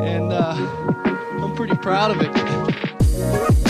and uh, I'm pretty proud of it.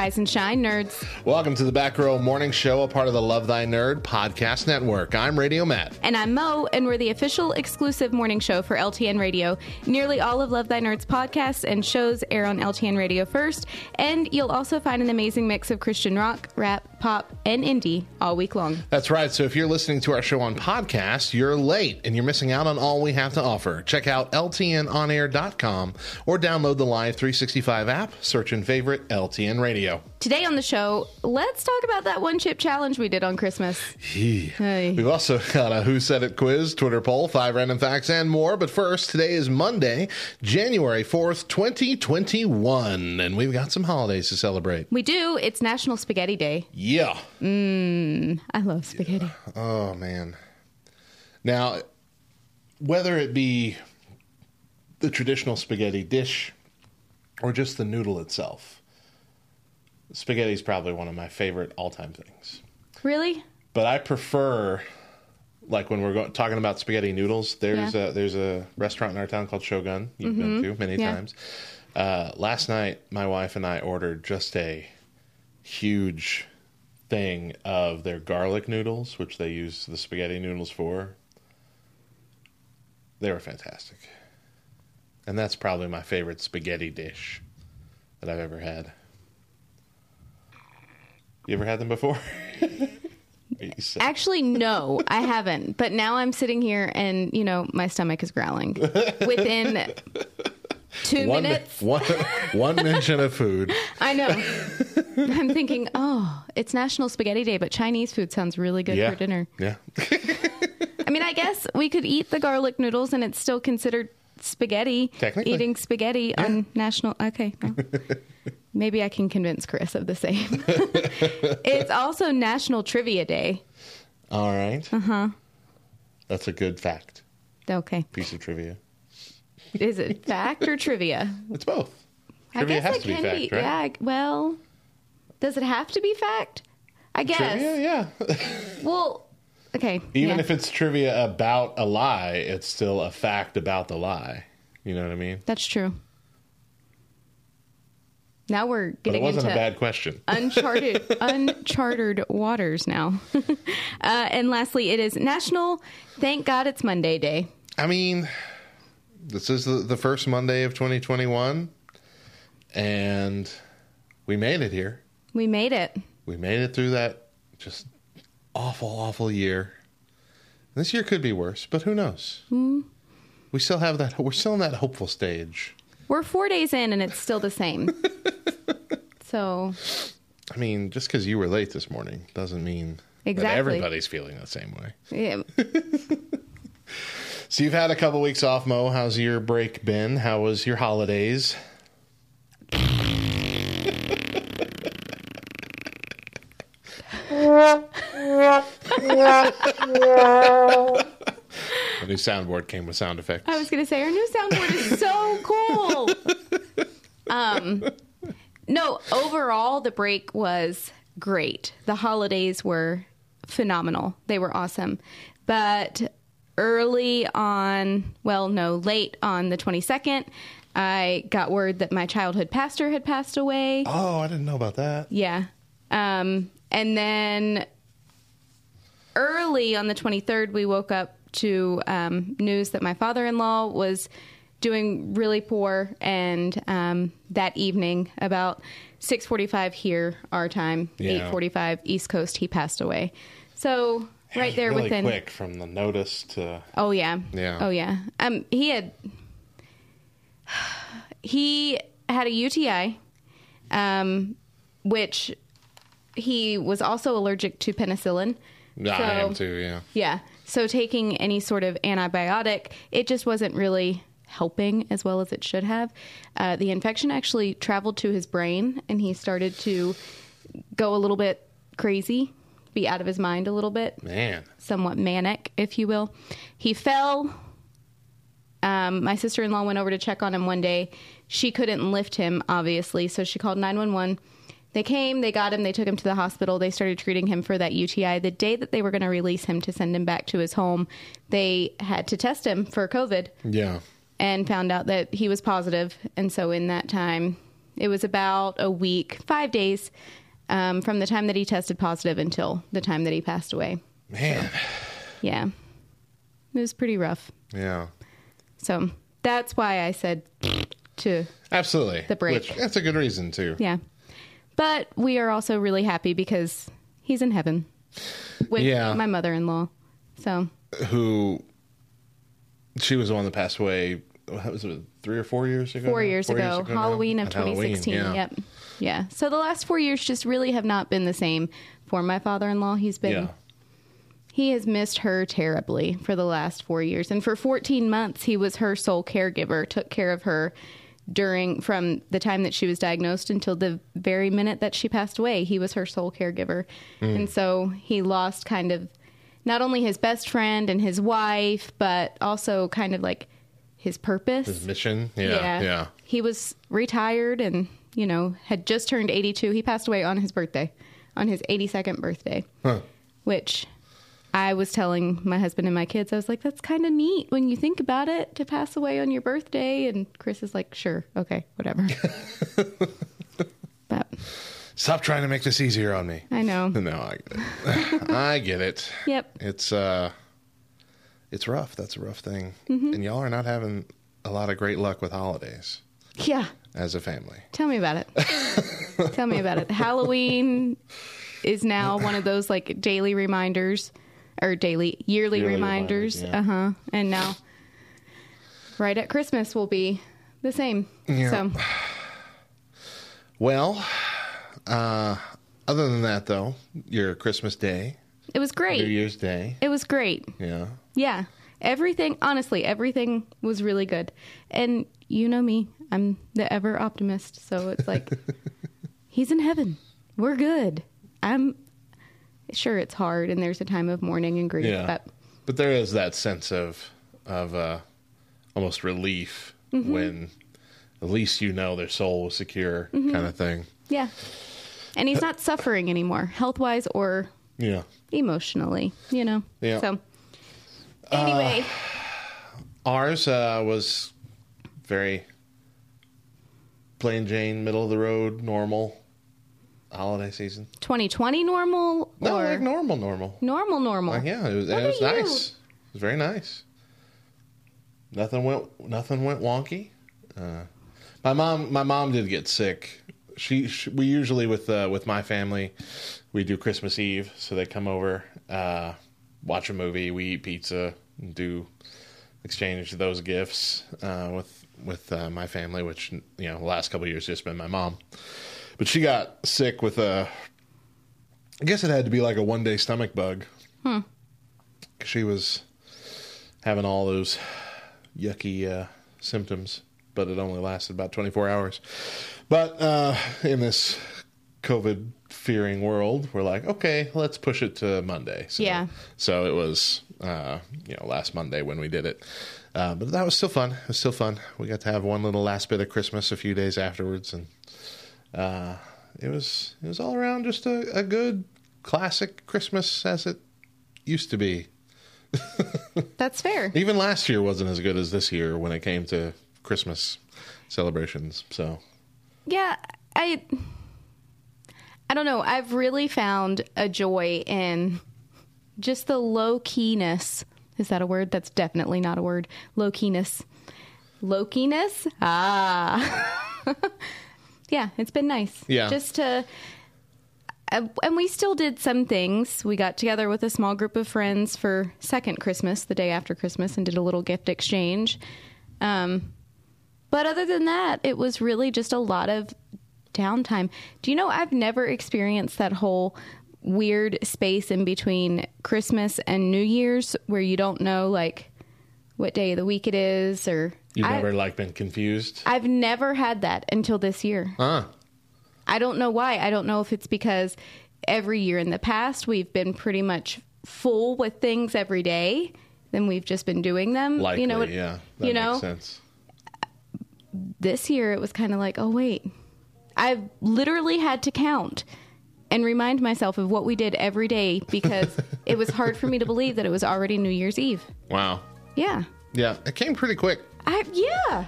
Rise and shine, nerds. Welcome to the Back Row Morning Show, a part of the Love Thy Nerd podcast network. I'm Radio Matt. And I'm Mo, and we're the official exclusive morning show for LTN Radio. Nearly all of Love Thy Nerds podcasts and shows air on LTN Radio first, and you'll also find an amazing mix of Christian rock, rap, pop, and indie all week long. That's right. So if you're listening to our show on podcast, you're late and you're missing out on all we have to offer. Check out ltnonair.com or download the Live 365 app, search and favorite LTN Radio. Today on the show, let's talk about that one chip challenge we did on Christmas. Hey. We've also got a Who Said It quiz, Twitter poll, five random facts, and more. But first, today is Monday, January 4th, 2021, and we've got some holidays to celebrate. We do. It's National Spaghetti Day. Yeah. Mmm. I love spaghetti. Oh man. Now, whether it be the traditional spaghetti dish or just the noodle itself, spaghetti is probably one of my favorite all-time things. Really? But I prefer, like when we're go- talking about spaghetti noodles. There's Yeah. a there's a restaurant in our town called Shogun. You've been to many Yeah. times. Uh, last night, my wife and I ordered just a huge thing of their garlic noodles, which they use the spaghetti noodles for. They were fantastic, and that's probably my favorite spaghetti dish that I've ever had. You ever had them before? Actually, no, I haven't. But now I'm sitting here and, you know, my stomach is growling. Within two one, minutes, one, one mention of food. I know. I'm thinking, oh, it's National Spaghetti Day, but Chinese food sounds really good Yeah. for dinner. Yeah. I mean, I guess we could eat the garlic noodles and it's still considered spaghetti. Technically. Eating spaghetti on National. Okay. well, maybe I can convince Chris of the same. it's also National Trivia Day. All right. Uh Uh-huh. That's a good fact. Okay. Piece of trivia. Is it fact or trivia? It's both. I Trivia guess has it to be can fact, be. right? Yeah. I- Well, does it have to be fact? I guess. Trivia, yeah. Well, okay. Even yeah. if it's trivia about a lie, it's still a fact about the lie. You know what I mean? that's true. Now we're getting into a bad question. uncharted uncharted waters now. uh, and lastly, it is National Thank God It's Monday Day. I mean, this is the, the first Monday of 2021, and we made it here. We made it. We made it through that just awful, awful year. This year could be worse, but who knows? Hmm. We still have that. We're still in that hopeful stage. We're four days in and it's still the same. so I mean, just because you were late this morning doesn't mean that Exactly. everybody's feeling the same way. yeah, So you've had a couple weeks off, Mo. How's your break been? How was your holidays? The new soundboard came with sound effects. I was gonna say our new soundboard is so cool. Um, no, overall the break was great. The holidays were phenomenal. They were awesome, but early on, well, no, late on the twenty second, I got word that my childhood pastor had passed away. Oh, I didn't know about that. Yeah. Um, and then early on the 23rd, we woke up to um, news that my father in law was doing really poor. And um, that evening, about 6.45 here, our time, Yeah. 8.45 East Coast, he passed away. So right there really within. quick from the notice to Oh yeah. Yeah. Oh yeah. Um, he had he had a UTI, um, which he was also allergic to penicillin. Yeah, I am too. Yeah. Yeah. So taking any sort of antibiotic, it just wasn't really helping as well as it should have. Uh, the infection actually traveled to his brain, and he started to go a little bit crazy, be out of his mind a little bit Man. somewhat manic, if you will. He fell. Um, my sister in law went over to check on him one day. She couldn't lift him, obviously, so she called 911. They came, they got him, they took him to the hospital. They started treating him for that UTI. The day that they were going to release him to send him back to his home, they had to test him for COVID Yeah. and found out that he was positive. And so in that time, it was about a week, five days um, from the time that he tested positive until the time that he passed away. Man. Yeah. It was pretty rough. Yeah. So that's why I said to, Absolutely. The break. Which, that's a good reason, too. yeah. But we are also really happy because he's in heaven with Yeah. my mother in law. So Who, she was the one that passed away, what was it, three or four years ago? four years Four ago, now? Halloween of At Halloween, 2016. yeah. Yep. Yeah. So the last four years just really have not been the same for my father in law. He's been. Yeah. He has missed her terribly for the last four years. And for 14 months, he was her sole caregiver, took care of her during from the time that she was diagnosed until the very minute that she passed away. He was her sole caregiver. Mm. And so he lost kind of not only his best friend and his wife, but also kind of like his purpose. His mission. Yeah. Yeah. He was retired and, you know, had just turned 82. He passed away on his birthday, on his 82nd birthday, Huh. which I was telling my husband and my kids, I was like, that's kind of neat when you think about it to pass away on your birthday. And Chris is like, sure, okay, whatever. but Stop trying to make this easier on me. I know. No, I get it. I get it. Yep. It's uh it's rough. That's a rough thing. Mm-hmm. And y'all are not having a lot of great luck with holidays Yeah. as a family. Tell me about it. Tell me about it. Halloween is now one of those like daily reminders or daily yearly, Yearly reminders. yeah. Uh huh. And now, right at Christmas will be the same. Yeah. So Well, uh other than that though, your Christmas day, it was great. New. Year's Day. It was great. Yeah. Yeah. Everything, honestly, everything was really good. And you know me, I'm the ever optimist. So it's like, he's in heaven. We're good. I'm sure it's hard and there's a time of mourning and grief, Yeah. but But there is that sense of of uh almost relief Mm-hmm. when at least you know their soul was secure Mm-hmm. kind of thing. yeah. And he's not suffering anymore, health wise or Yeah. emotionally, you know? Yeah. So, anyway, Ours uh, was very plain Jane, middle of the road, normal holiday season. 2020 normal No, or like normal, normal. normal, normal? Like, yeah, it was, it was nice. It was very nice. Nothing went nothing went wonky. Uh, my mom my mom did get sick. She, she we usually with uh, with my family we do Christmas Eve, so they come over, uh, watch a movie, we eat pizza, and do exchange those gifts uh, with with uh, my family, which you know the last couple of years just been my mom. But she got sick with a, I guess it had to be like a one day stomach bug. Hmm. She was having all those yucky uh, symptoms, but it only lasted about 24 hours. But uh, in this COVID fearing world, we're like, okay, let's push it to Monday. So, Yeah. So it was, uh, you know, last Monday when we did it. Uh, but that was still fun. It was still fun. We got to have one little last bit of Christmas a few days afterwards, and uh, it was it was all around just a, a good classic Christmas as it used to be. That's fair. Even last year wasn't as good as this year when it came to Christmas celebrations. So Yeah, I I don't know. I've really found a joy in just the low keyness. Is that a word? That's definitely not a word. Low keyness. Low keyness? Ah. yeah, it's been nice. Yeah. Just to uh, and we still did some things. We got together with a small group of friends for second Christmas, the day after Christmas, and did a little gift exchange. Um, but other than that, it was really just a lot of downtime. Do you know I've never experienced that whole weird space in between Christmas and New Year's where you don't know like what day of the week it is or You've I- never like been confused? I've never had that until this year. Huh. I don't know why. I don't know if it's because every year in the past we've been pretty much full with things every day. Then we've just been doing them. Likely, you know, yeah. That you makes know, sense. this year it was kind of like, oh wait, I've literally had to count and remind myself of what we did every day because it was hard for me to believe that it was already New Year's Eve. Wow. Yeah, Yeah, it came pretty quick. I yeah.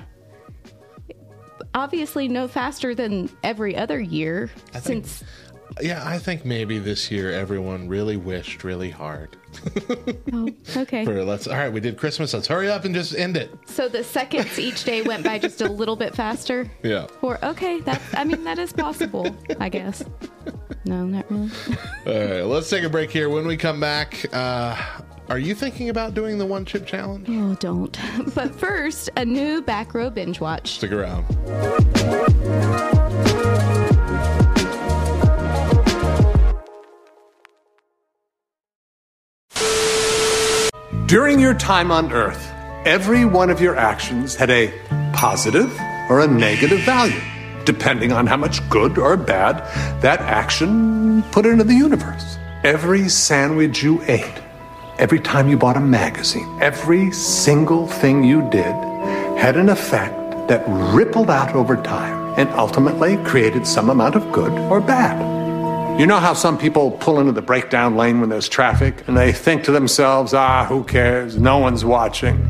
Obviously, no faster than every other year think- since. Yeah, I think maybe this year everyone really wished really hard. Oh, okay. For let's all right, we did Christmas. Let's hurry up and just end it. So the seconds each day went by just a little bit faster. Yeah. Or okay, that I mean that is possible, I guess. No, not really. All right, let's take a break here. When we come back, uh, are you thinking about doing the one chip challenge? Oh, don't. But first, a new back row binge watch. Stick around. During your time on Earth, every one of your actions had a positive or a negative value, depending on how much good or bad that action put into the universe. Every sandwich you ate, every time you bought a magazine, every single thing you did had an effect that rippled out over time and ultimately created some amount of good or bad. You know how some people pull into the breakdown lane when there's traffic and they think to themselves, ah, who cares? No one's watching.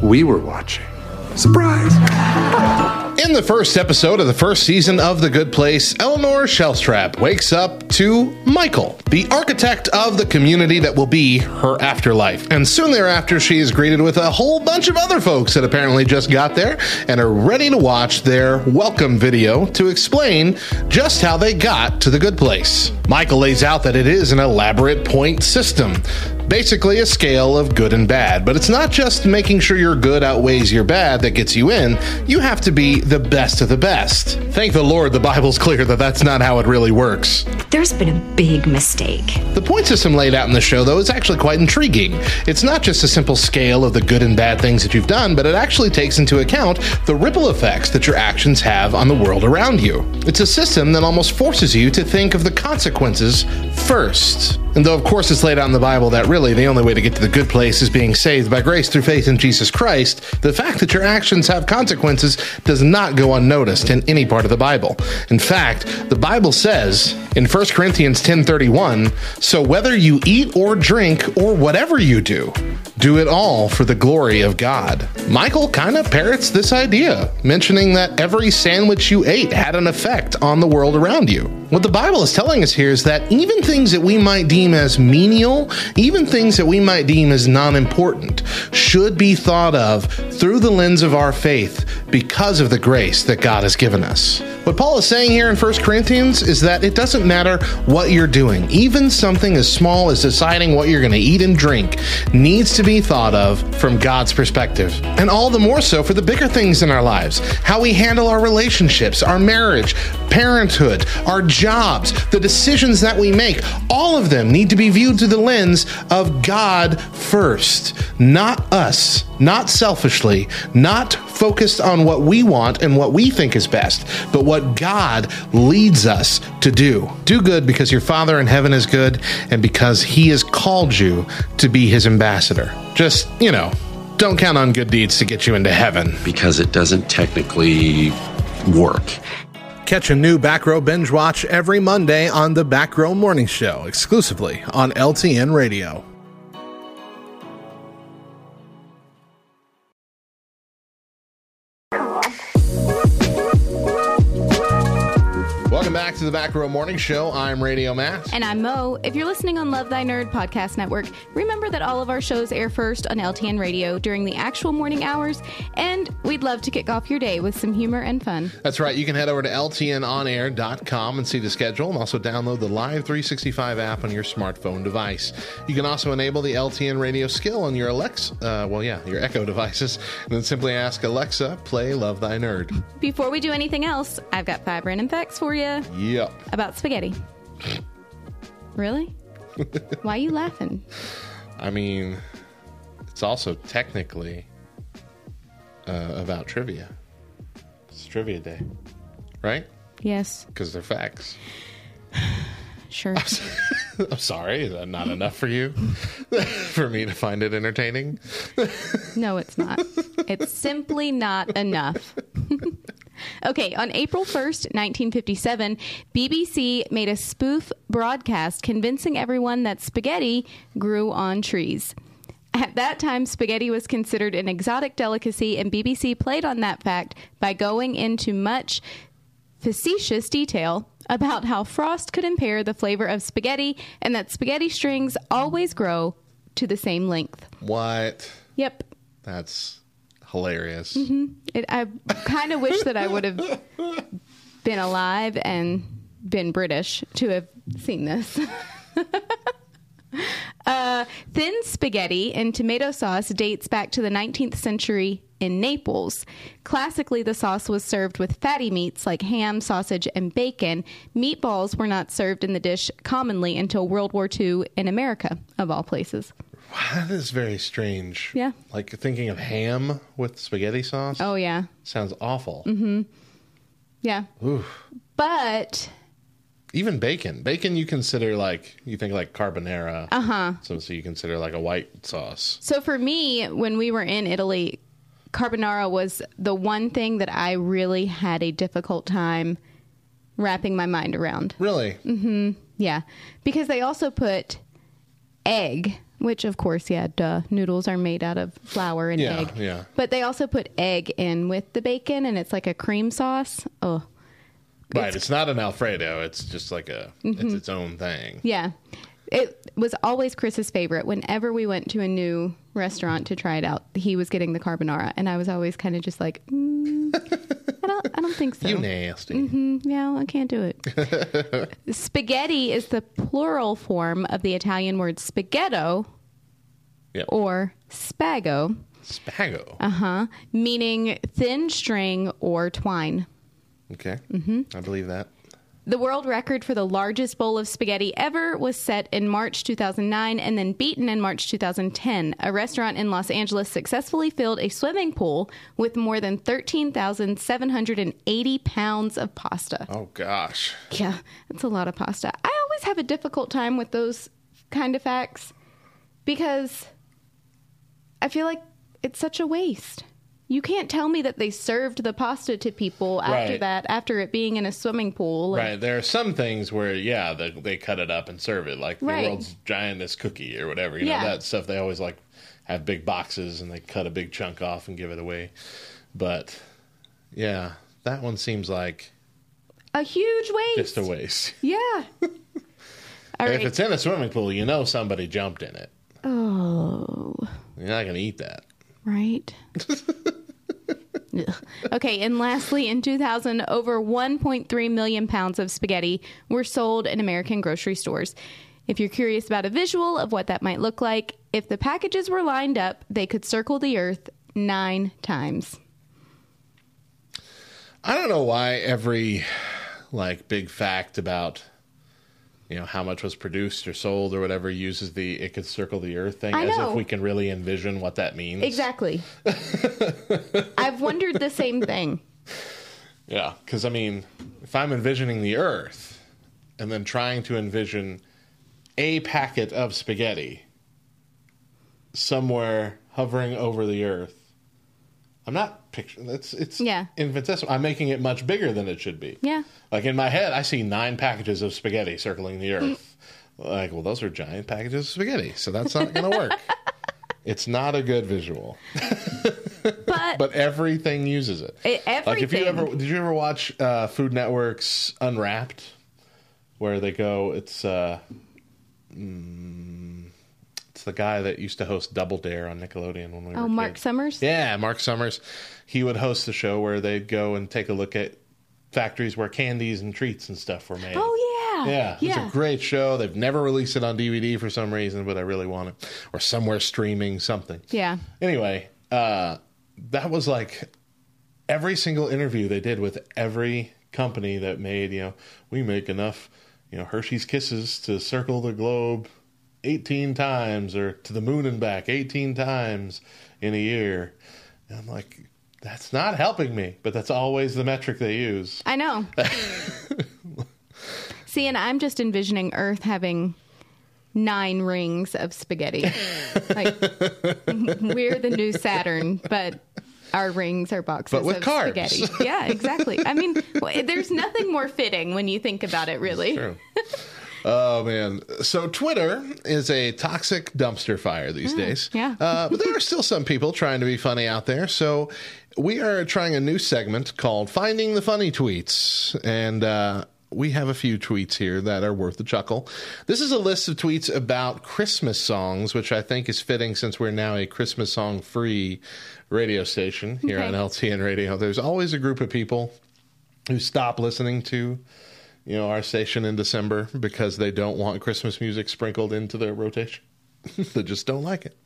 We were watching. Surprise! In the first episode of the first season of The Good Place, Eleanor Shellstrop wakes up to Michael, the architect of the community that will be her afterlife. And soon thereafter, she is greeted with a whole bunch of other folks that apparently just got there and are ready to watch their welcome video to explain just how they got to The Good Place. Michael lays out that it is an elaborate point system basically a scale of good and bad. But it's not just making sure your good outweighs your bad that gets you in. You have to be the best of the best. Thank the Lord, the Bible's clear that that's not how it really works. There's been a big mistake. The point system laid out in the show, though, is actually quite intriguing. It's not just a simple scale of the good and bad things that you've done, but it actually takes into account the ripple effects that your actions have on the world around you. It's a system that almost forces you to think of the consequences first. And though, of course, it's laid out in the Bible that really the only way to get to the good place is being saved by grace through faith in Jesus Christ, the fact that your actions have consequences does not go unnoticed in any part of the Bible. In fact, the Bible says in 1 Corinthians 10:31, "So whether you eat or drink or whatever you do, do it all for the glory of God." Michael kind of parrots this idea, mentioning that every sandwich you ate had an effect on the world around you. What the Bible is telling us here is that even things that we might deem as menial, even things that we might deem as non important, should be thought of through the lens of our faith because of the grace that God has given us. What Paul is saying here in 1 Corinthians is that it doesn't matter what you're doing, even something as small as deciding what you're going to eat and drink needs to be thought of from God's perspective. And all the more so for the bigger things in our lives. How we handle our relationships, our marriage, parenthood, our jobs, the decisions that we make, all of them need to be viewed through the lens of God first, not us, not selfishly, not focused on what we want and what we think is best, but what God leads us to do. Do good because your Father in heaven is good and because He has called you to be His ambassador. Just, you know, don't count on good deeds to get you into heaven. Because it doesn't technically work. Catch a new Back Row Binge Watch every Monday on the Back Row Morning Show, exclusively on LTN Radio. The Back Row Morning Show. I'm Radio Matt. And I'm Mo. If you're listening on Love Thy Nerd Podcast Network, remember that all of our shows air first on LTN Radio during the actual morning hours, and we'd love to kick off your day with some humor and fun. That's right. You can head over to ltnonair.com and see the schedule and also download the Live 365 app on your smartphone device. You can also enable the LTN radio skill on your Alexa, uh, well, yeah, your Echo devices, and then simply ask Alexa, play Love Thy Nerd. Before we do anything else, I've got five random facts for you Yep. about spaghetti. Really? Why are you laughing? I mean, it's also technically uh, about trivia. It's trivia day, right? Yes, Because they're facts. sure. I'm sorry, is that not enough for you? for me to find it entertaining? No, it's not. It's simply not enough. Okay, on April 1st, 1957, BBC made a spoof broadcast convincing everyone that spaghetti grew on trees. At that time, spaghetti was considered an exotic delicacy, and BBC played on that fact by going into much facetious detail about how frost could impair the flavor of spaghetti and that spaghetti strings always grow to the same length. What? Yep. That's hilarious. It, I kind of wish that I would have been alive and been British to have seen this. uh, thin spaghetti and tomato sauce dates back to the 19th century in Naples. Classically, the sauce was served with fatty meats like ham, sausage, and bacon. Meatballs were not served in the dish commonly until World War II in America, of all places. That is very strange. Yeah. Like thinking of ham with spaghetti sauce Oh, yeah. sounds awful. Mm-hmm. Yeah. Ooh. But Even bacon. Bacon you consider like you think like carbonara. Uh huh. So so you consider like a white sauce. So for me, when we were in Italy, carbonara was the one thing that I really had a difficult time wrapping my mind around. Really? Mm hmm Yeah, because they also put egg, which of course, yeah, duh, noodles are made out of flour and Yeah, egg. yeah. But they also put egg in with the bacon, and it's like a cream sauce. Oh, Right. It's, not an Alfredo. It's just like a it's its own thing. Yeah. It was always Chris's favorite. Whenever we went to a new restaurant to try it out, he was getting the carbonara, and I was always kind of just like, mm, I don't, I don't think so. You nasty. hmm Yeah, I can't do it. Spaghetti is the plural form of the Italian word spaghetto Yep. or spago. Spago. Uh huh. Meaning thin string or twine. Okay. Mm-hmm. I believe that. The world record for the largest bowl of spaghetti ever was set in March 2009 and then beaten in March 2010. A restaurant in Los Angeles successfully filled a swimming pool with more than 13,780 pounds of pasta. Oh gosh. Yeah, that's a lot of pasta. I always have a difficult time with those kind of facts because I feel like it's such a waste. You can't tell me that they served the pasta to people after Right. that, after it being in a swimming pool. Like, Right. There are some things where, yeah, they, they cut it up and serve it, like the Right. world's giantest cookie or whatever. You know, Yeah. that stuff they always like have big boxes and they cut a big chunk off and give it away. But yeah, that one seems like A huge waste. just a waste. Yeah. All if it's in a swimming pool, you know somebody jumped in it. Oh, You're not going to eat that. right. Okay, and lastly, in 2000, over 1.3 million pounds of spaghetti were sold in American grocery stores. If you're curious about a visual of what that might look like, if the packages were lined up, they could circle the earth nine times. I don't know why every like big fact about you know how much was produced or sold or whatever uses the it could circle the earth thing I as know. if we can really envision what that means. Exactly. I've wondered the same thing. Yeah, because I mean, if I'm envisioning the Earth and then trying to envision a packet of spaghetti somewhere hovering over the Earth, I'm not picturing it's it's Yeah. infinitesimal. I'm making it much bigger than it should be. Yeah. Like in my head, I see nine packages of spaghetti circling the Earth. like, well, those are giant packages of spaghetti, so that's not going to work. it's not a good visual. But, but everything uses it. It- Like if you ever did you ever watch uh, Food Network's Unwrapped, where they go? It's uh, mm, it's the guy that used to host Double Dare on Nickelodeon when we were oh, Marc kids. Summers? Yeah, Marc Summers. He would host the show where they'd go and take a look at factories where candies and treats and stuff were made. Oh, yeah. Yeah, Yeah. it's a great show. They've never released it on DVD for some reason, but I really want it, or somewhere streaming something. Yeah. Anyway, uh, that was like every single interview they did with every company that made, you know, we make enough you know, Hershey's Kisses to circle the globe 18 times or to the moon and back 18 times in a year. And I'm like, that's not helping me, but that's always the metric they use. I know. See, and I'm just envisioning Earth having nine rings of spaghetti. like we're the new Saturn, but our rings are boxes But with of carbs. spaghetti. Yeah, exactly. I mean, there's nothing more fitting when you think about it, really. Oh man! So Twitter is a toxic dumpster fire these days. yeah. uh, but there are still some people trying to be funny out there. So we are trying a new segment called "Finding the Funny Tweets," and uh, we have a few tweets here that are worth a chuckle. This is a list of tweets about Christmas songs, which I think is fitting since we're now a Christmas song free radio station here Okay. on LTN Radio. There's always a group of people who stop listening to you know our station in December because they don't want Christmas music sprinkled into their rotation. they just don't like it.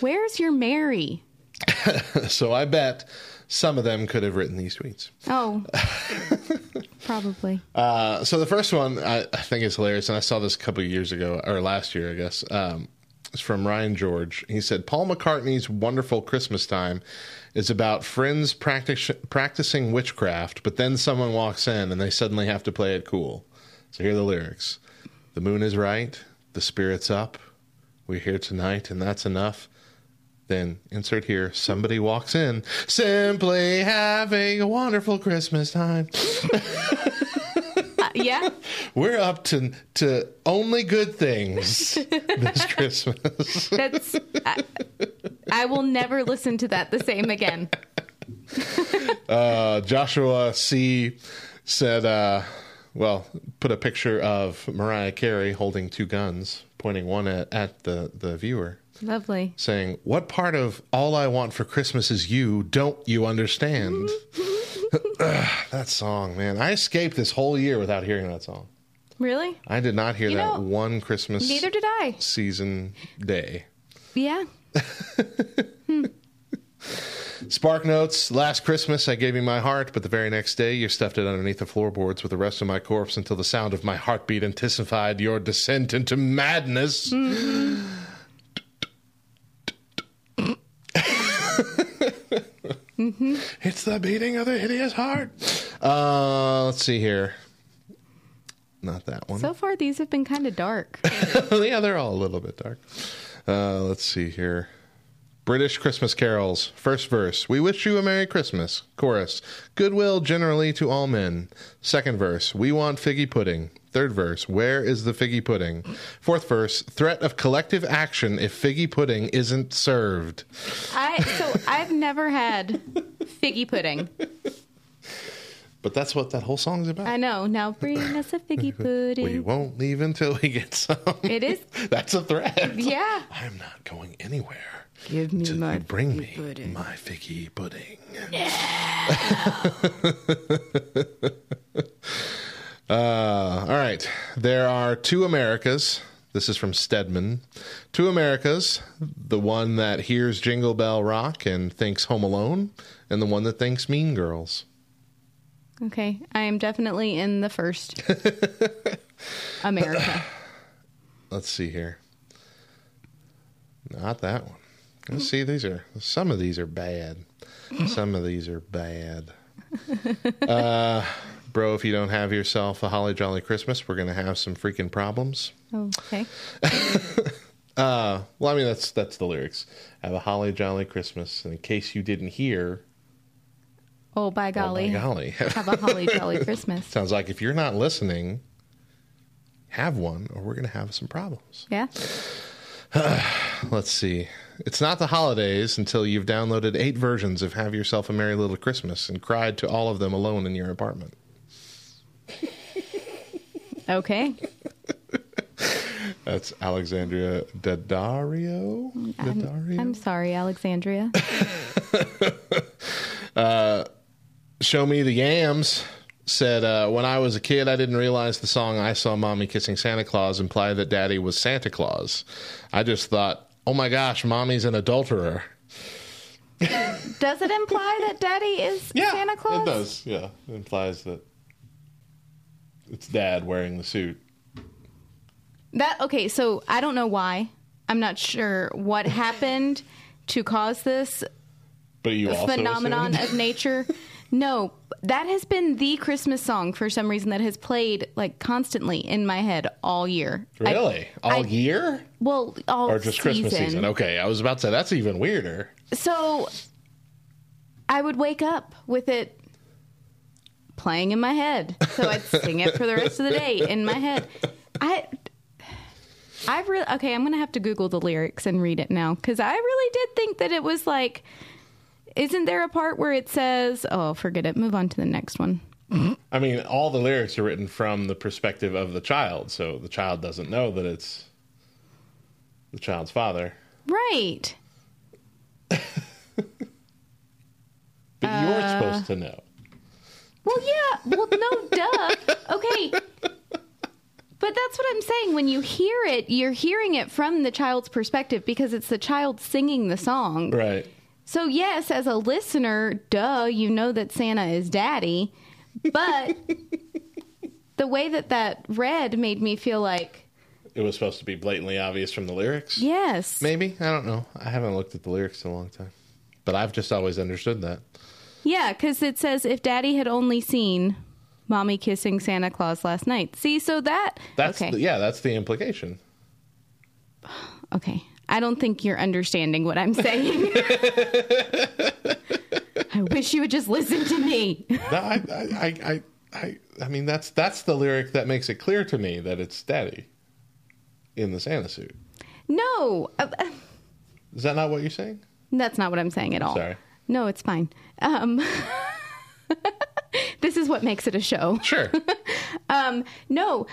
Where's your Mary? So I bet some of them could have written these tweets. Oh, probably. Uh, so the first one I, I think is hilarious, and I saw this a couple of years ago or last year, I guess. Um, it's from Ryan George. He said Paul McCartney's "Wonderful Christmas Time" is about friends practicing witchcraft, but then someone walks in and they suddenly have to play it cool. So here are the lyrics: "The moon is right, the spirit's up, we're here tonight, and that's enough." Then insert here, somebody walks in, simply having a wonderful Christmas time. Yeah. We're up to to only good things this Christmas. That's. I, I will never listen to that the same again. Uh, Joshua C said, uh, well, put a picture of Mariah Carey holding two guns, pointing one at, at the, the viewer, Lovely. saying, What part of All I Want for Christmas is You don't you understand? That song, man. I escaped this whole year without hearing that song. Really? I did not hear You that know, one Christmas Neither did I. season day. Yeah. Spark notes. Last Christmas, I gave you my heart, but the very next day, you stuffed it underneath the floorboards with the rest of my corpse until the sound of my heartbeat intensified your descent into madness. Mm-hmm. It's the beating of the hideous heart. Uh, let's see here. Not that one. So far, these have been kind of dark. yeah, they're all a little bit dark. Uh, let's see here. British Christmas carols. First verse. We wish you a Merry Christmas. Chorus. Goodwill generally to all men. Second verse. We want figgy pudding. Third verse. Where is the figgy pudding? Fourth verse. Threat of collective action if figgy pudding isn't served. I so I've never had figgy pudding. But that's what that whole song's about. I know. Now bring us a figgy pudding. We won't leave until we get some. It is. That's a threat. Yeah. I'm not going anywhere. Give me till my you bring figgy me pudding. my figgy pudding. uh, all right. There are two Americas. This is from Stedman. Two Americas. The one that hears Jingle Bell Rock and thinks Home Alone, and the one that thinks Mean Girls. Okay, I am definitely in the first America. Let's see here. Not that one. Let's see. These are some of these are bad. Some of these are bad. Uh, bro, if you don't have yourself a holly jolly Christmas, we're gonna have some freaking problems. Okay. Uh, well, I mean that's that's the lyrics. Have a holly jolly Christmas. And in case you didn't hear, Oh, by golly. oh my golly, Have a holly jolly Christmas. sounds like if you're not listening, have one, or we're gonna have some problems. Yeah. Let's see. It's not the holidays until you've downloaded eight versions of Have Yourself a Merry Little Christmas and cried to all of them alone in your apartment. Okay. That's Alexandria Daddario. I'm, Daddario? I'm sorry, Alexandria. Show Me the Yams said, uh, When I was a kid, I didn't realize the song I Saw Mommy Kissing Santa Claus implied that Daddy was Santa Claus. I just thought, oh my gosh, Mommy's an adulterer. Does it imply that Daddy is Santa Claus? It does, yeah. It implies that it's dad wearing the suit. That okay, so I don't know why. I'm not sure what happened to cause this But you also phenomenon assumed? of nature. No, that has been the Christmas song for some reason that has played like constantly in my head all year. I- Really? All I- year? well, all Or just Christmas season? Okay, I was about to say that's even weirder. So I would wake up with it playing in my head. So I'd sing it for the rest of the day in my head. I I really okay, I'm going to have to google the lyrics and read it now cuz I really did think that it was like isn't there a part where it says, "Oh, forget it. Move on to the next one." I mean, all the lyrics are written from the perspective of the child, so the child doesn't know that it's the child's father. Right. But you're Uh, supposed to know. Well, yeah. Well, no, duh. Okay. But that's what I'm saying. When you hear it, you're hearing it from the child's perspective because it's the child singing the song. Right. So, yes, as a listener, duh, you know that Santa is daddy. But the way that that read made me feel like, It was supposed to be blatantly obvious from the lyrics. yes. Maybe. I don't know. I haven't looked at the lyrics in a long time. But I've just always understood that. Yeah, because it says, if daddy had only seen mommy kissing Santa Claus last night. See, so that. That's okay. the, yeah, that's the implication. Okay. I don't think you're understanding what I'm saying. I wish you would just listen to me. No, I, I, I, I, I, mean that's that's the lyric that makes it clear to me that it's daddy in the Santa suit. No, uh, Is that not what you're saying? that's not what I'm saying at all. Sorry. No, it's fine. Um, this is what makes it a show. Sure. Um, no,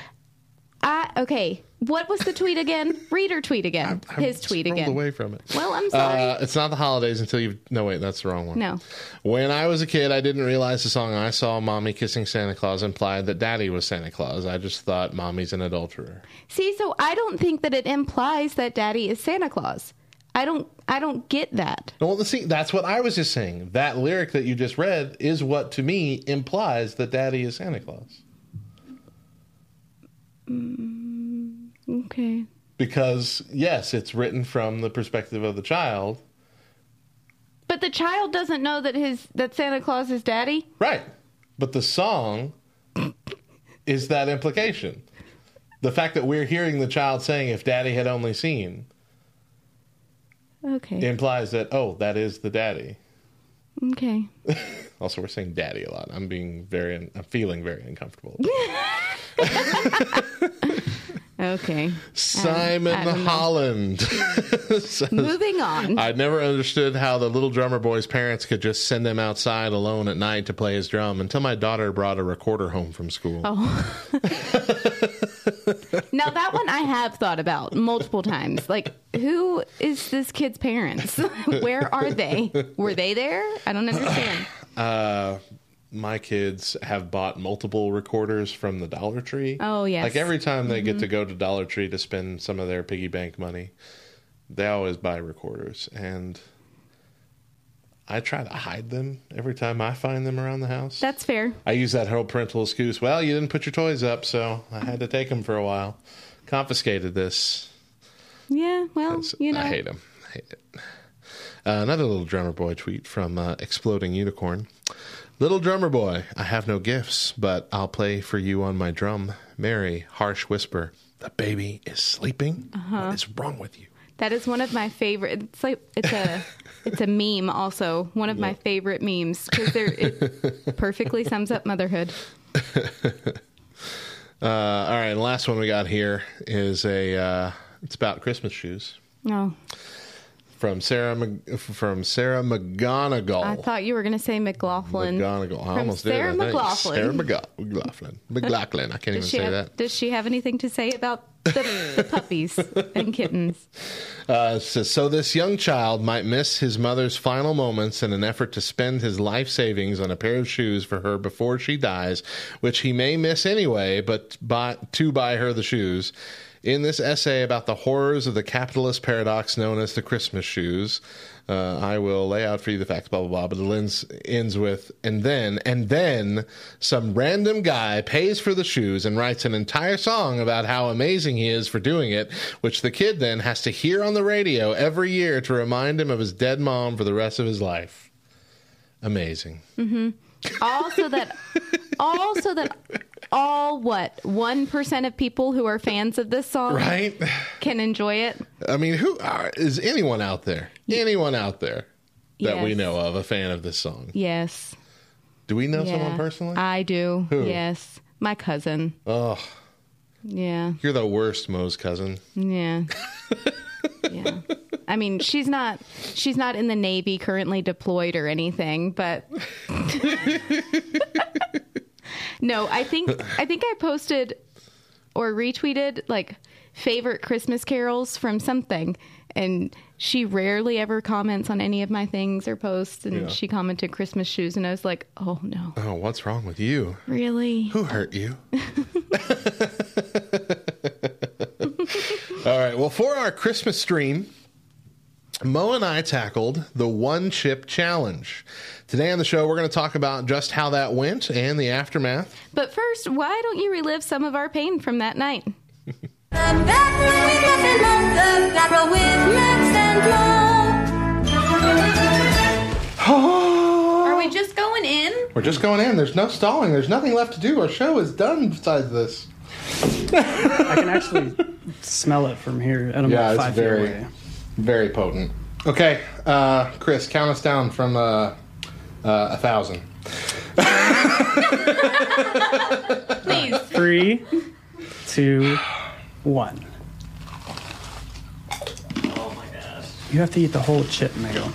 I okay. What was the tweet again? Reader tweet again? His tweet again. away from it. Well, I'm sorry. Uh, it's not the holidays until you. No, wait, that's the wrong one. No. When I was a kid, I didn't realize the song I saw Mommy Kissing Santa Claus implied that Daddy was Santa Claus. I just thought Mommy's an adulterer. See, so I don't think that it implies that Daddy is Santa Claus. I don't. I don't get that. Well, see, that's what I was just saying. That lyric that you just read is what, to me, implies that Daddy is Santa Claus. Mm, okay. Because, yes, it's written from the perspective of the child. But the child doesn't know that his that Santa Claus is Daddy. Right. But the song is that implication. The fact that we're hearing the child saying, if daddy had only seen, Okay. implies that, oh, that is the daddy. Okay. Also, we're saying daddy a lot. I'm being very, I'm feeling very uncomfortable. Okay. Simon I. Holland. says, Moving on. I never understood how the little drummer boy's parents could just send him outside alone at night to play his drum until my daughter brought a recorder home from school. Oh. now that one I have thought about multiple times. Like, who is this kid's parents? Where are they? Were they there? I don't understand. Uh, my kids have bought multiple recorders from the Dollar Tree. Oh, yes. Like every time they get Mhm. to go to Dollar Tree to spend some of their piggy bank money, they always buy recorders. And I try to hide them every time I find them around the house. That's fair. I use that whole parental excuse. Well, you didn't put your toys up, so I had to take them for a while. Confiscated this. Yeah, well, you know. I hate them. I hate it. Uh, another little drummer boy tweet from uh, Exploding Unicorn. Little drummer boy, I have no gifts, but I'll play for you on my drum. Mary, harsh whisper. The baby is sleeping. Uh-huh. What is wrong with you? That is one of my favorite. It's like it's a it's a meme. Also, one of my favorite memes because it perfectly sums up motherhood. Uh, all right, the last one we got here is a. Uh, it's about Christmas shoes No, from Sarah from Sarah McGonigal. I thought you were going to say McLaughlin. McGonigal. I almost Sarah did. I think. McLaughlin. Sarah McGo- McLaughlin. McLaughlin. I can't even Does she say have, that. Does she have anything to say about the, the puppies and kittens? Uh, says, so this young child might miss his mother's final moments in an effort to spend his life savings on a pair of shoes for her before she dies, which he may miss anyway, but buy, to buy her the shoes. In this essay about the horrors of the capitalist paradox known as the Christmas shoes, Uh, I will lay out for you the facts, blah blah blah. But it ends, ends with, and then, and then, some random guy pays for the shoes and writes an entire song about how amazing he is for doing it, which the kid then has to hear on the radio every year to remind him of his dead mom for the rest of his life. Amazing. hmm Also that, also that, all what one percent of people who are fans of this song Right? can enjoy it. I mean, who are, is anyone out there? Anyone out there that we know of a fan of this song? Yes. Do we know someone personally? I do. Who? Yes, my cousin. Oh, Yeah. you're the worst, Mo's cousin. Yeah. yeah. I mean, she's not she's not in the Navy currently deployed or anything, but No, I think I think I posted or retweeted like favorite Christmas carols from something and she rarely ever comments on any of my things or posts and Yeah. she commented Christmas shoes and I was like, "Oh no. Oh, what's wrong with you? Really?" Who hurt you? All right. Well, for our Christmas stream, Mo and I tackled the one chip challenge. Today on the show, we're going to talk about just how that went and the aftermath. But first, why don't you relive some of our pain from that night? Are we just going in? We're just going in. There's no stalling. There's nothing left to do. Our show is done besides this. I can actually smell it from here. And I'm yeah, like it's five feet very, away. Very potent. Okay, uh, Chris, count us down from uh, uh, a thousand. Please. Three, two, one. Oh my gosh. You have to eat the whole chip, Mego.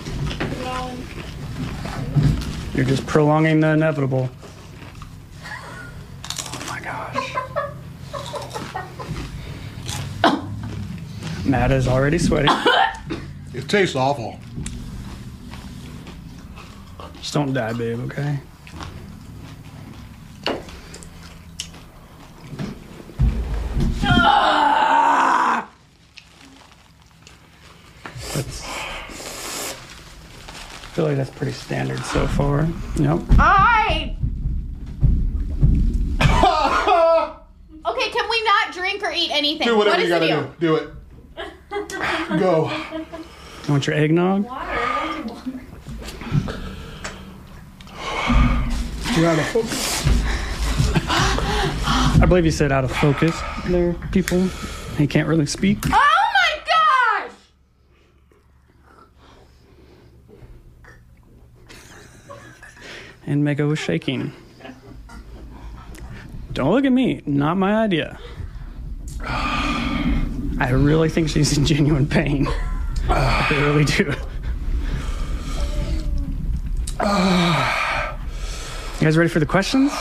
You're just prolonging the inevitable. Oh my gosh. Matt is already sweating. It tastes awful. Just don't die, babe, okay? That's, I feel like that's pretty standard so far. Yep. I. okay, can we not drink or eat anything? Do whatever What you gotta deal? do. Do it. Go. You want your eggnog? You're out of focus. I believe you said out of focus there, people. He can't really speak. Oh my gosh! And Mega was shaking. Don't look at me. Not my idea. I really think she's in genuine pain. I really do. You guys ready for the questions?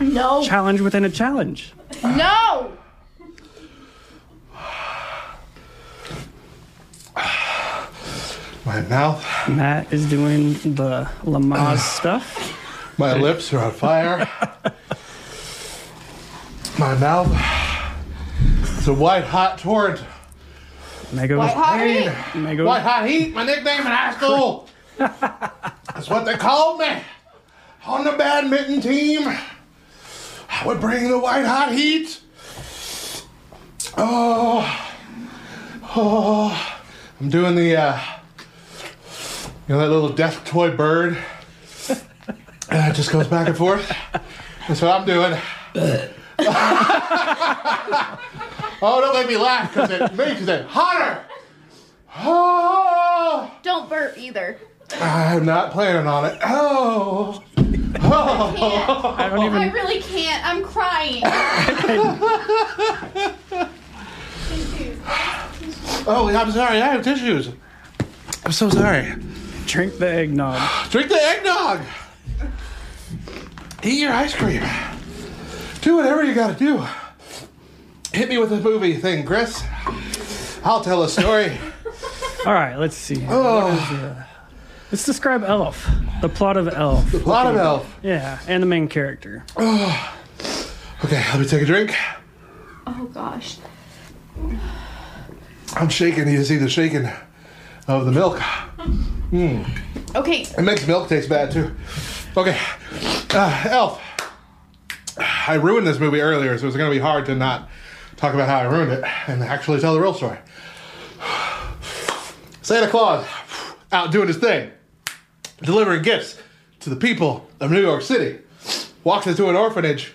No. Challenge within a challenge. No! My mouth. Matt is doing the Lamaze stuff. My lips are on fire. My mouth. It's a white hot torrent. Mega White hot Hey, heat. Mega White hot heat. My nickname in high school. That's what they called me on the badminton team. I would bring the white hot heat. Oh, oh. I'm doing the, uh, you know, that little death toy bird. And it just goes back and forth. That's what I'm doing. oh, don't make me laugh because it makes it hotter. Oh, Don't burp either. I'm not planning on it. Oh, oh. I don't I really can't. I'm crying. Oh, I'm sorry. I have tissues. I'm so sorry. Drink the eggnog. Drink the eggnog. Eat your ice cream. Do whatever you gotta do. Hit me with a movie thing, Chris. I'll tell a story. All right, let's see. Oh. What is, uh, let's describe Elf. The plot of Elf. The plot of Elf. Yeah, and the main character. Oh. Okay, let me take a drink. Oh gosh. I'm shaking. You see the shaking of the milk. Mm. Okay. It makes milk taste bad too. Okay, uh, Elf. I ruined this movie earlier, so it's going to be hard to not talk about how I ruined it and actually tell the real story. Santa Claus out doing his thing, delivering gifts to the people of New York City. Walks into an orphanage.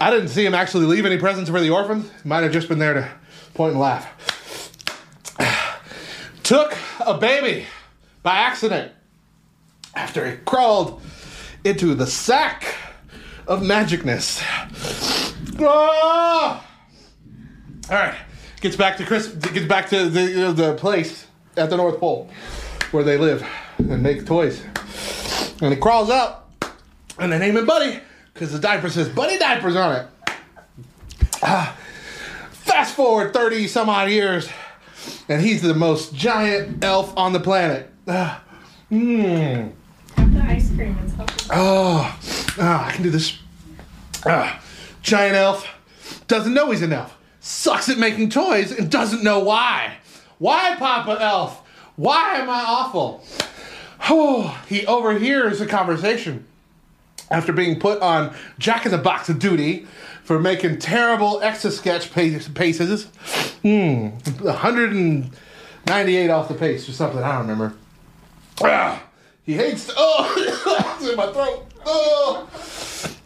I didn't see him actually leave any presents for the orphans. Might have just been there to point and laugh. Took a baby by accident after he crawled into the sack of magicness. Ah! All right, gets back to Chris. Gets back to the you know, the place at the North Pole where they live and make toys. And he crawls out, and they name him Buddy because the diaper says Buddy Diapers on it. Ah, fast forward thirty some odd years, and he's the most giant elf on the planet. Ah, Mmm. Have the ice cream. It's helping. Oh, ah, I can do this. Ah, giant elf doesn't know he's an elf. Sucks at making toys and doesn't know why. Why, Papa Elf? Why am I awful? Oh, he overhears a conversation after being put on Jack in the Box of duty for making terrible Etch A Sketch pace- paces. Hmm, 198 off the pace or something. I don't remember. Ah, he hates. Oh, it's in my throat. Oh.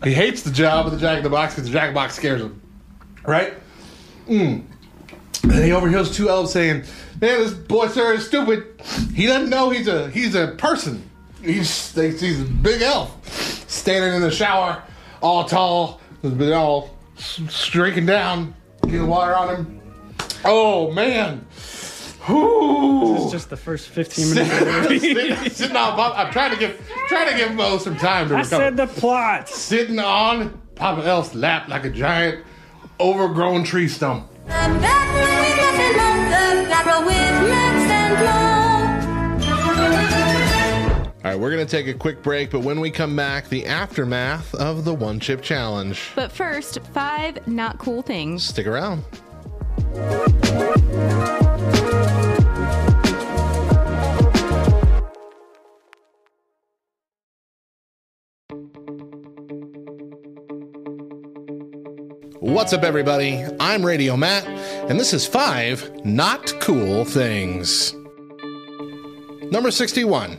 He hates the job of the Jack in the Box because the Jack in the Box scares him. Right? Mm. And he overhears two elves saying, "Man, this boy sir is stupid. He doesn't know he's a he's a person. He's he's a big elf, standing in the shower, all tall, but all streaking down, getting water on him. Oh man." Whew. This is just the first 15 minutes of the movie. sitting, sitting on Papa, I'm trying to give trying to give Mo some time to I recover. said the plot. Sitting on Papa Elf's lap like a giant overgrown tree stump. All right, we're going to take a quick break, but when we come back, the aftermath of the one chip challenge. But first, five not cool things. Stick around. What's up, everybody? I'm Radio Matt, and this is five not cool things. Number 61.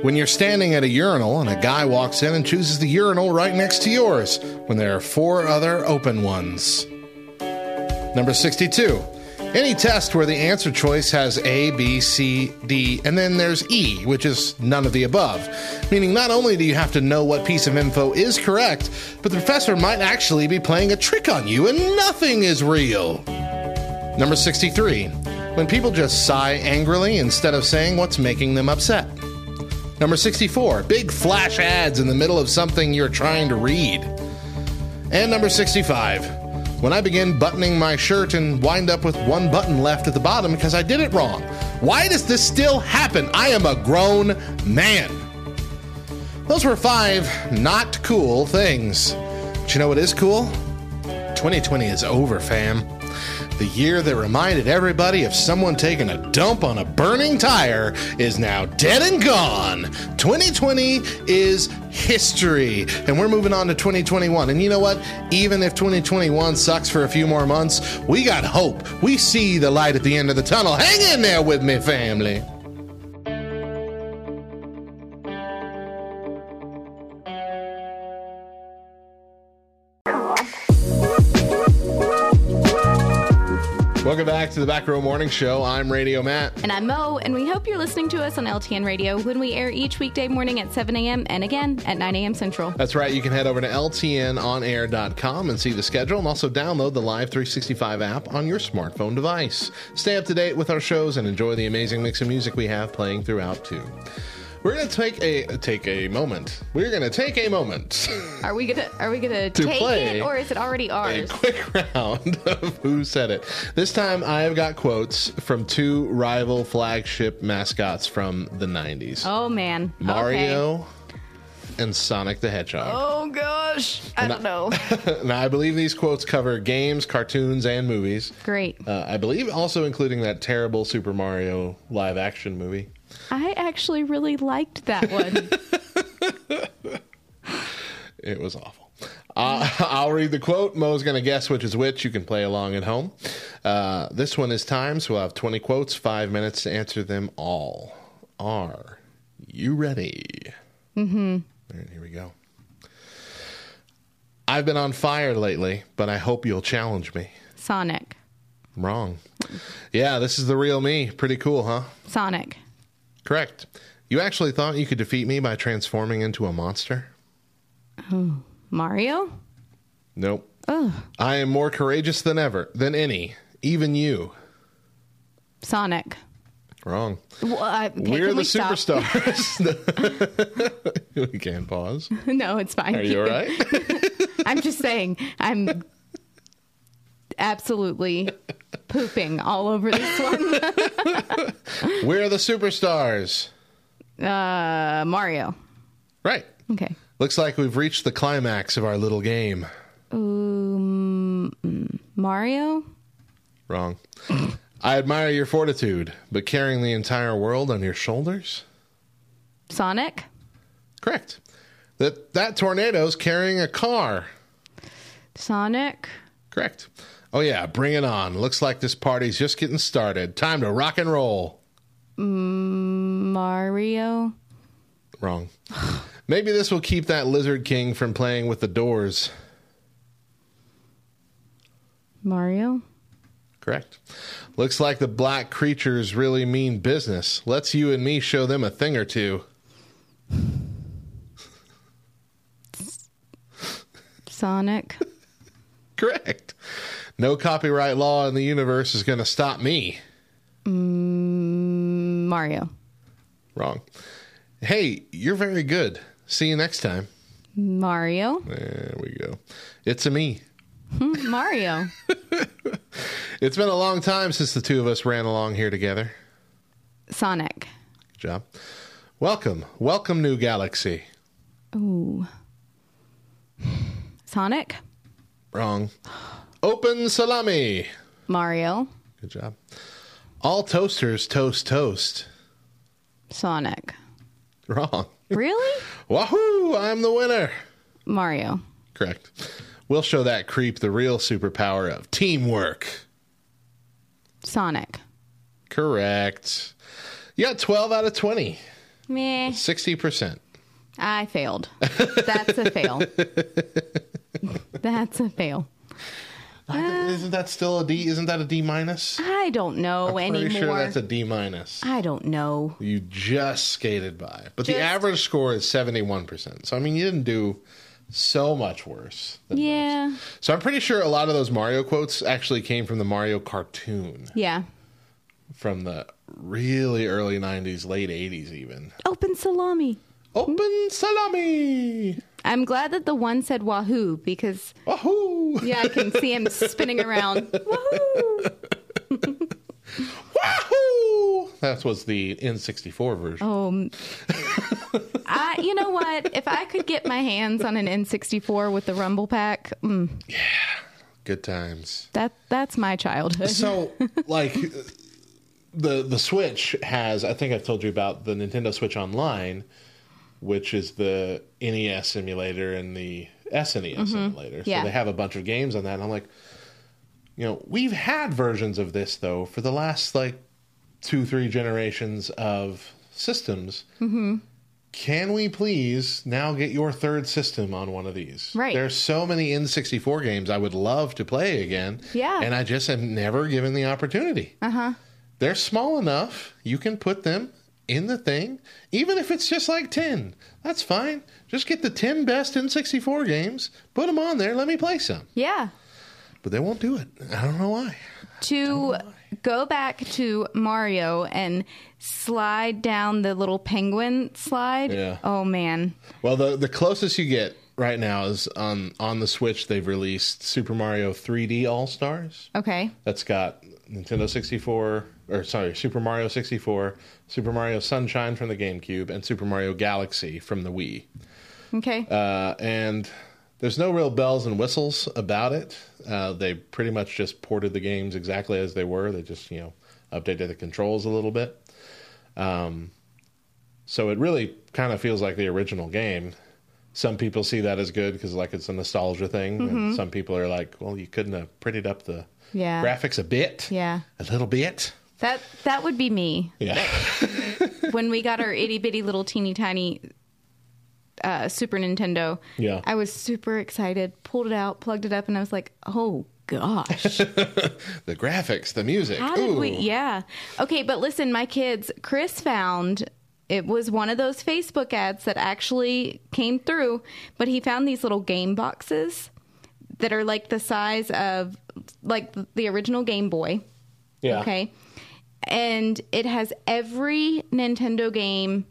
When you're standing at a urinal and a guy walks in and chooses the urinal right next to yours when there are four other open ones. Number 62. Any test where the answer choice has A, B, C, D, and then there's E, which is none of the above. Meaning not only do you have to know what piece of info is correct, but the professor might actually be playing a trick on you and nothing is real. Number 63. When people just sigh angrily instead of saying what's making them upset. Number 64. Big flash ads in the middle of something you're trying to read. And number 65. When I begin buttoning my shirt and wind up with one button left at the bottom because I did it wrong. Why does this still happen? I am a grown man. Those were five not cool things. But you know what is cool? 2020 is over, fam. The year that reminded everybody of someone taking a dump on a burning tire is now dead and gone. 2020 is history, and we're moving on to 2021. And you know what? Even if 2021 sucks for a few more months, we got hope. We see the light at the end of the tunnel. Hang in there with me, family. Welcome back to the Back Row Morning Show. I'm Radio Matt. And I'm Mo, and we hope you're listening to us on LTN Radio when we air each weekday morning at 7 a.m. and again at 9 a.m. Central. That's right. You can head over to ltnonair.com and see the schedule and also download the Live 365 app on your smartphone device. Stay up to date with our shows and enjoy the amazing mix of music we have playing throughout too. We're going to take a take a moment. We're going to take a moment. Are we gonna Are we gonna To take play it, or is it already ours? a quick round of who said it. This time I have got quotes from two rival flagship mascots from the 90s. Oh man, Mario and Sonic the Hedgehog. Oh gosh, I don't know. now, I believe these quotes cover games, cartoons, and movies. Great. Uh, I believe also including that terrible Super Mario live action movie. I actually really liked that one. It was awful. Uh, I'll read the quote. Mo's going to guess which is which. You can play along at home. Uh, this one is timed, so we'll have 20 quotes, five minutes to answer them all. Are you ready? All right, here we go. I've been on fire lately, but I hope you'll challenge me. Sonic. Wrong. Yeah, this is the real me. Pretty cool, huh? Sonic. Correct. You actually thought you could defeat me by transforming into a monster? Oh, Mario. Nope. Oh, I am more courageous than ever, than any, even you. Sonic. Wrong. Well, uh, okay, We're the we superstars. we can pause. no, it's fine. Are you all right? I'm just saying, I'm absolutely pooping all over this one. We're the superstars. uh, Mario. Right. Okay. Looks like we've reached the climax of our little game. Um, Mario. Wrong. I admire your fortitude, but carrying the entire world on your shoulders? Sonic. Correct. That that tornado's carrying a car. Sonic. Correct. Oh yeah, bring it on. Looks like this party's just getting started. Time to rock and roll. Mario. Wrong. Maybe this will keep that lizard king from playing with the doors. Mario. Correct. Looks like the black creatures really mean business. Let's you and me show them a thing or two. Sonic. Correct. No copyright law in the universe is going to stop me. Mm, Mario. Wrong. Hey, you're very good. See you next time. Mario. There we go. It's a me. Hmm, Mario. It's been a long time since the two of us ran along here together. Sonic. Good job. Welcome. Welcome, New Galaxy. Ooh. Sonic. Wrong. Open salami. Mario. Good job. All toasters toast toast. Sonic. Wrong. Really? Wahoo! I'm the winner. Mario. Correct. We'll show that creep the real superpower of teamwork. Sonic. Correct. You got 12 out of 20. Meh. 60%. I failed. That's a fail. That's a fail. Isn't that still a D? Isn't that a D minus? I don't know I'm anymore. pretty sure that's a D minus. I don't know. You just skated by. But the average score is 71%. So, I mean, you didn't do so much worse. Yeah. So, I'm pretty sure a lot of those Mario quotes actually came from the Mario cartoon Yeah. from the really early 90s, late 80s, even. Open salami. Open salami. I'm glad that the one said wahoo because wahoo. Yeah, I can see him spinning around. Wahoo! Wahoo! That was the N64 version. Oh, m- I. You know what? If I could get my hands on an N64 with the Rumble Pack, mm, Good times. that that's my childhood. So, like, the the Switch has. I think I've told you about the Nintendo Switch Online, which is the NES emulator and the SNES Mhm. emulator. So Yeah. they have a bunch of games on that. And I'm like, you know, we've had versions of this though for the last like two, three generations of systems. hmm Can we please now get your third system on one of these? Right. There's so many N64 games I would love to play again. Yeah. And I just have never given the opportunity. Uh huh. They're small enough. You can put them in the thing, even if it's just like 10. That's fine. Just get the 10 best N64 games, put them on there, let me play some. Yeah. But they won't do it. I don't know why. To go back to Mario and slide down the little penguin slide. Yeah. Oh man. Well, the the closest you get right now is on on the Switch. They've released Super Mario 3D All Stars. Okay. That's got Nintendo 64, or sorry, Super Mario 64, Super Mario Sunshine from the GameCube, and Super Mario Galaxy from the Wii. Okay. Uh, and there's no real bells and whistles about it. Uh, they pretty much just ported the games exactly as they were. They just, you know, updated the controls a little bit. Um, so it really kind of feels like the original game. Some people see that as good because, like, it's a nostalgia thing. Mhm. And some people are like, well, you couldn't have prettied up the Yeah. graphics a bit, Yeah. a little bit. That that would be me. Yeah. when we got our itty bitty little teeny tiny uh, Super Nintendo, Yeah. I was super excited. Pulled it out, plugged it up, and I was like, "Oh gosh, the graphics, the music. how did we?" Yeah. Okay, but listen, my kids, Chris found it was one of those Facebook ads that actually came through, but he found these little game boxes that are like the size of like the original Game Boy. Yeah. Okay. And it has every Nintendo game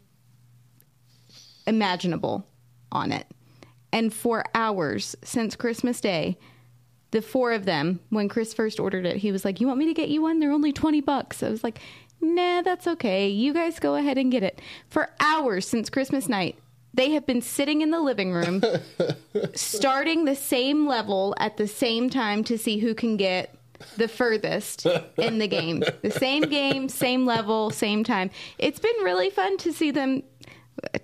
imaginable on it. And for hours since Christmas Day, the four of them, when Chris first ordered it, he was like, You want me to get you one? They're only 20 bucks. I was like, Nah, that's okay. You guys go ahead and get it. For hours since Christmas night, they have been sitting in the living room, starting the same level at the same time to see who can get the furthest in the game. The same game, same level, same time. It's been really fun to see them.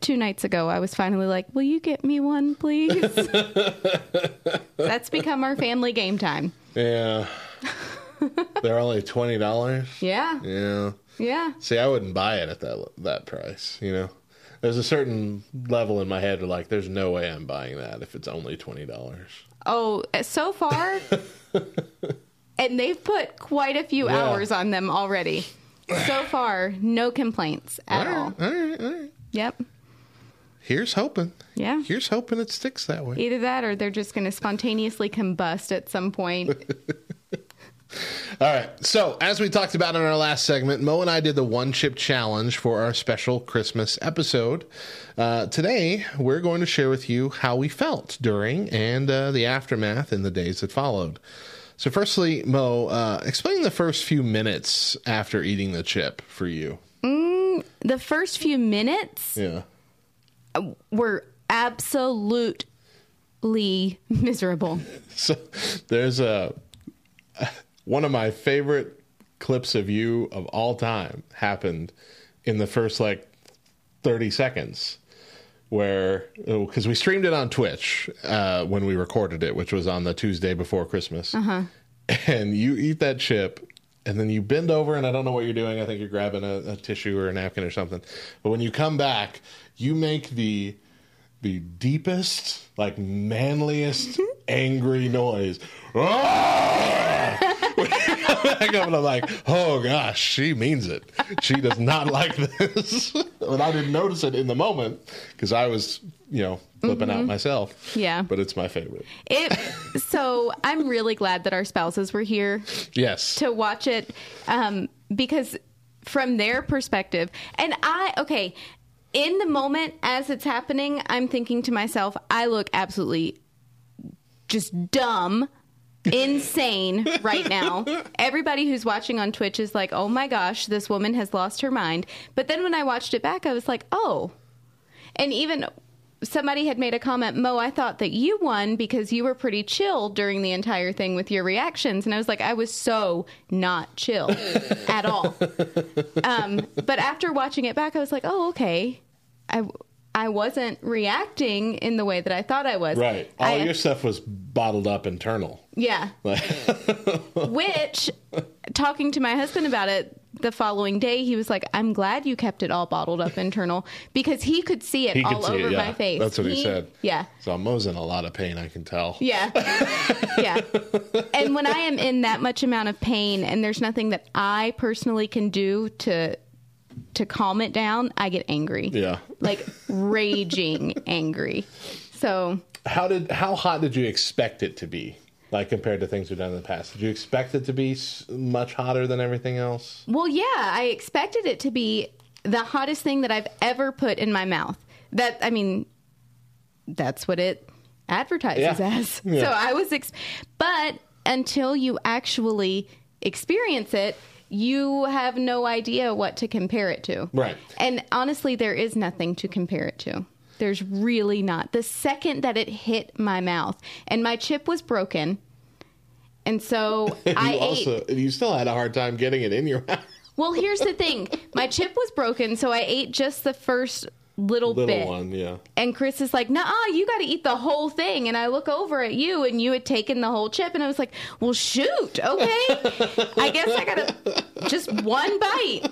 Two nights ago, I was finally like, Will you get me one, please? That's become our family game time. Yeah. They're only twenty dollars. Yeah. Yeah. Yeah. See, I wouldn't buy it at that that price. You know, there's a certain level in my head where like, there's no way I'm buying that if it's only twenty dollars. Oh, eh, so far, and they've put quite a few Yeah. hours on them already. So far, no complaints at all. All right, all right. Yep. Here's hoping. Yeah. Here's hoping it sticks that way. Either that or they're just going to spontaneously combust at some point. All right. So, as we talked about in our last segment, Mo and I did the one chip challenge for our special Christmas episode. Uh, today, we're going to share with you how we felt during and uh, the aftermath in the days that followed. So, firstly, Mo, uh, explain the first few minutes after eating the chip for you. Mm, the first few minutes Yeah. were absolutely miserable. So, there's a one of my favorite clips of you of all time happened in the first like 30 seconds where because we streamed it on twitch uh, when we recorded it which was on the tuesday before christmas. Uh huh. and you eat that chip and then you bend over and i don't know what you're doing. I think you're grabbing a, a tissue or a napkin or something. But when you come back you make the the deepest like manliest angry noise Ah! When you come back up and i'm like oh gosh she means it she does not like this and i didn't notice it in the moment because i was you know flipping out Mhm. myself Yeah. but it's my favorite It so I'm really glad that our spouses were here yes to watch it um, because from their perspective, and I okay, in the moment as it's happening, I'm thinking to myself, I look absolutely just dumb. Insane right now. Everybody who's watching on Twitch is like, oh my gosh, this woman has lost her mind. But then when I watched it back, I was like, oh. And even somebody had made a comment, Mo, I thought that you won because you were pretty chill during the entire thing with your reactions. And I was like, I was so not chill at all. Um, but after watching it back, I was like, oh, okay. I, I wasn't reacting in the way that I thought I was. Right. All I- your stuff was bottled up internal. Yeah. Like, Which, talking to my husband about it the following day, he was like, I'm glad you kept it all bottled up internal because he could see it he all see over it, yeah. my face. That's what he, said. Yeah. So Mo's in a lot of pain, I can tell. Yeah. yeah. And when I am in that much amount of pain and there's nothing that I personally can do to to calm it down, I get angry. Yeah. Like raging angry. So, How did how hot did you expect it to be? Like compared to things we've done in the past, did you expect it to be much hotter than everything else? well, yeah, I expected it to be the hottest thing that I've ever put in my mouth. That I mean, that's what it advertises Yeah. as. Yeah. So I was, ex- but until you actually experience it, you have no idea what to compare it to. Right. And honestly, there is nothing to compare it to. There's really not. The second that it hit my mouth, and my chip was broken, and so I you ate. also you still had a hard time getting it in your mouth. Well, here's the thing: my chip was broken, so I ate just the first little, Little bit. one, yeah. And Chris is like, "Nah, you got to eat the whole thing." And I look over at you, and you had taken the whole chip, and I was like, "Well, shoot, okay, I guess I gotta just one bite."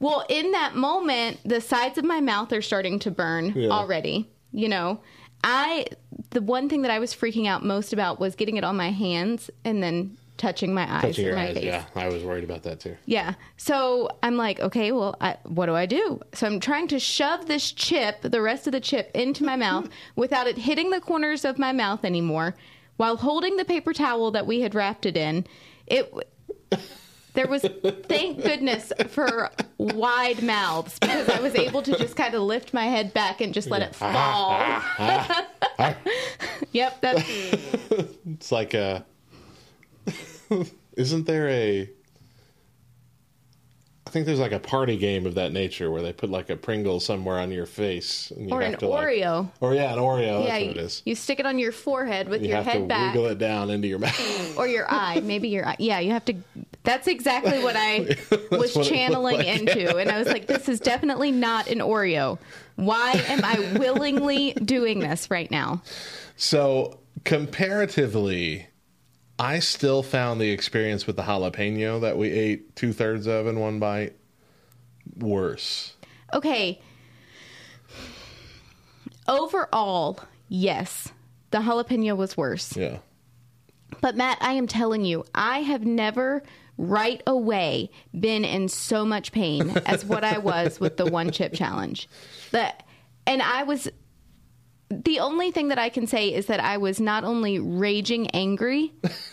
Well, in that moment, the sides of my mouth are starting to burn Yeah. already. You know, I the one thing that I was freaking out most about was getting it on my hands and then touching my eyes Touching your my eyes, face. yeah. I was worried about that too. Yeah. So I'm like, okay, well, I, what do I do? So I'm trying to shove this chip, the rest of the chip, into my mouth without it hitting the corners of my mouth anymore, while holding the paper towel that we had wrapped it in. It. There was, thank goodness for wide mouths because I was able to just kind of lift my head back and just let it ah, fall. Ah, ah, yep, that's It's like a. Isn't there a? I think there's like a party game of that nature where they put like a Pringle somewhere on your face, and you or have an to like- Oreo. or yeah, an Oreo. yeah, that's you, it is. you stick it on your forehead with You your have to head back. wiggle it down into your mouth. or your eye, maybe your eye. Yeah, you have to. That's exactly what I was what channeling like. into, and I was like, "This is definitely not an Oreo. Why am I willingly doing this right now?" So comparatively, I still found the experience with the jalapeno that we ate two thirds of in one bite worse. Okay. Overall, yes, the jalapeno was worse. Yeah. But Matt, I am telling you, I have never right away been in so much pain as what I was with the one chip challenge. That and I was the only thing that I can say is that I was not only raging angry,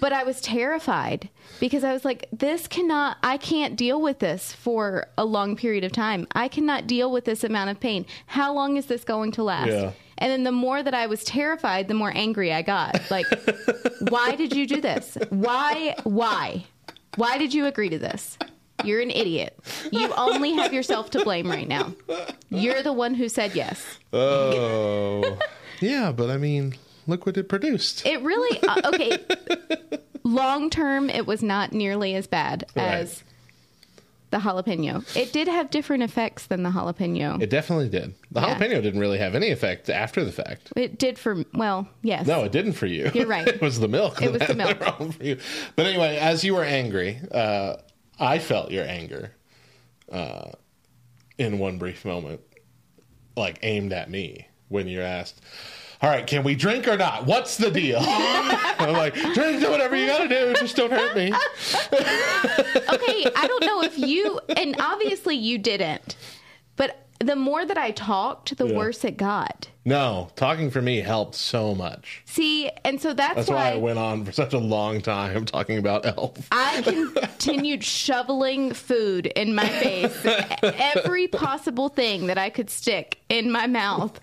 but I was terrified because I was like, this cannot, I can't deal with this for a long period of time. I cannot deal with this amount of pain. How long is this going to last? Yeah. And then the more that I was terrified, the more angry I got. Like, why did you do this? Why? Why? Why did you agree to this? You're an idiot. You only have yourself to blame right now. You're the one who said yes. Oh. yeah, but I mean, look what it produced. It really uh, okay. Long term, it was not nearly as bad as the jalapeno. It did have different effects than the jalapeno. It definitely did. The Yeah. jalapeno didn't really have any effect after the fact. It did for well, yes. No, it didn't for you. You're right. it was the milk. It was the milk. for you. But anyway, as you were angry, uh, I felt your anger uh, in one brief moment, like aimed at me when you're asked, "All right, can we drink or not? What's the deal?" I'm like, "Drink, do whatever you got to do. Just don't hurt me." okay, I don't know if you and obviously you didn't. But the more that I talked, the Yeah. worse it got. No, talking for me helped so much. See, and so that's, That's why I went on for such a long time talking about Elf. I continued shoveling food in my face, every possible thing that I could stick in my mouth.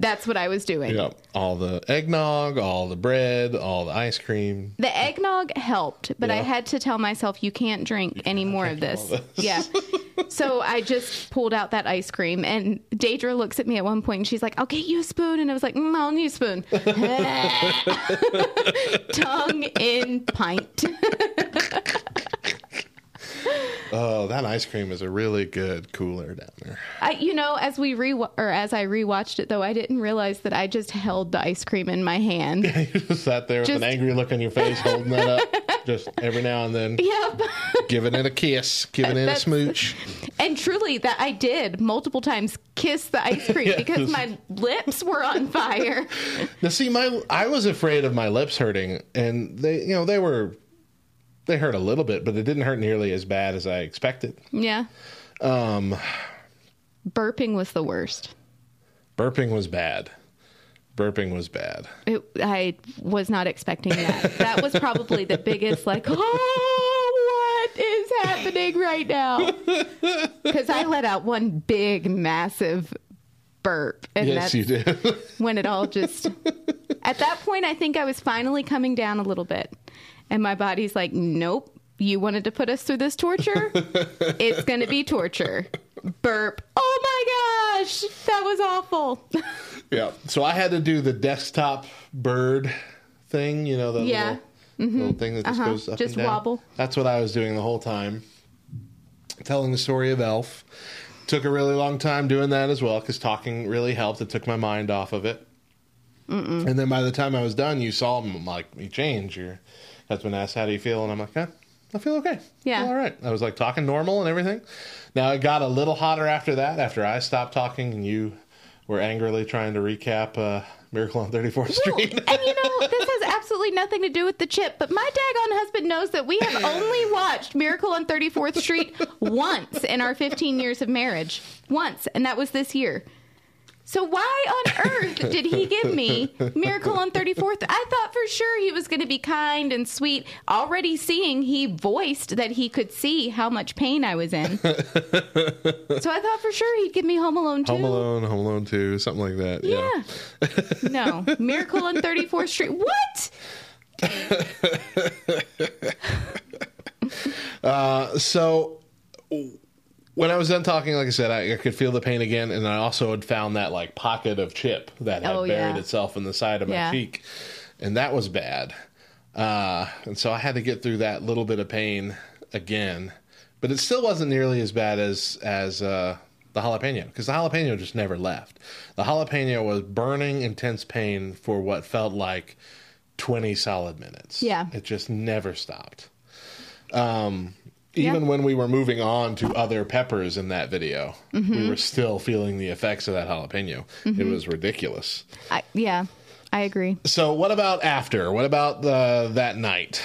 That's what I was doing. Yep. All the eggnog, all the bread, all the ice cream. The eggnog helped, but I had to tell myself you can't drink any more of this. Yeah. so I just pulled out that ice cream, and Deidre looks at me at one point, and she's like, "I'll get you a spoon," and I was like, mm, "I'll need a spoon." Tongue in pint. Oh, that ice cream is a really good cooler down there. I, you know, as we re or as I rewatched it, though, I didn't realize that I just held the ice cream in my hand. Yeah, you just sat there with an angry look on your face, holding that up, just every now and then, Yep. giving it a kiss, giving it a smooch. And truly, that I did multiple times kiss the ice cream Yeah, because just- my lips were on fire. Now, see, my I was afraid of my lips hurting, and they, you know, they were they hurt a little bit, but it didn't hurt nearly as bad as I expected. Yeah. Um, Burping was the worst. burping was bad. Burping was bad. It, I was not expecting that. That was probably the biggest, like, oh, what is happening right now? Because I let out one big, massive burp. And yes, you did. when it all just. At that point, I think I was finally coming down a little bit. And my body's like, nope, you wanted to put us through this torture? it's going to be torture. Burp. Oh my gosh. that was awful. Yeah. So I had to do the desktop bird thing, you know, the Yeah. little, little thing that just Uh-huh. goes up Just and down. wobble. That's what I was doing the whole time, telling the story of Elf. Took a really long time doing that as well because talking really helped. It took my mind off of it. Mm-mm. And then by the time I was done, you saw like me change. Husband asked, "How do you feel?" And I'm like, eh, "I feel okay. Yeah. all right." I was like talking normal and everything. Now it got a little hotter after that. After I stopped talking and you were angrily trying to recap uh, Miracle on 34th Street. And you know, this has absolutely nothing to do with the chip, but my daggone husband knows that we have only watched Miracle on 34th Street once in our 15 years of marriage. Once, and that was this year. So why on earth did he give me Miracle on 34th? I thought for sure he was going to be kind and sweet. Already seeing he voiced that he could see how much pain I was in. so I thought for sure he'd give me Home Alone 2. Home Alone, Home Alone 2, something like that. Yeah. no. Miracle on 34th Street. What? Uh, so when I was done talking, like I said, I, I could feel the pain again, and I also had found that like pocket of chip that had Oh, buried yeah. itself in the side of my Yeah. cheek, and that was bad. Uh, and so I had to get through that little bit of pain again, but it still wasn't nearly as bad as as uh, the jalapeno because the jalapeno just never left. The jalapeno was burning intense pain for what felt like twenty solid minutes. Yeah. it just never stopped. Um, Yeah. even when we were moving on to other peppers in that video, we Mhm. were still feeling the effects of that jalapeno. It Mhm. was ridiculous. I, yeah, I agree. So, what about after? What about the that night?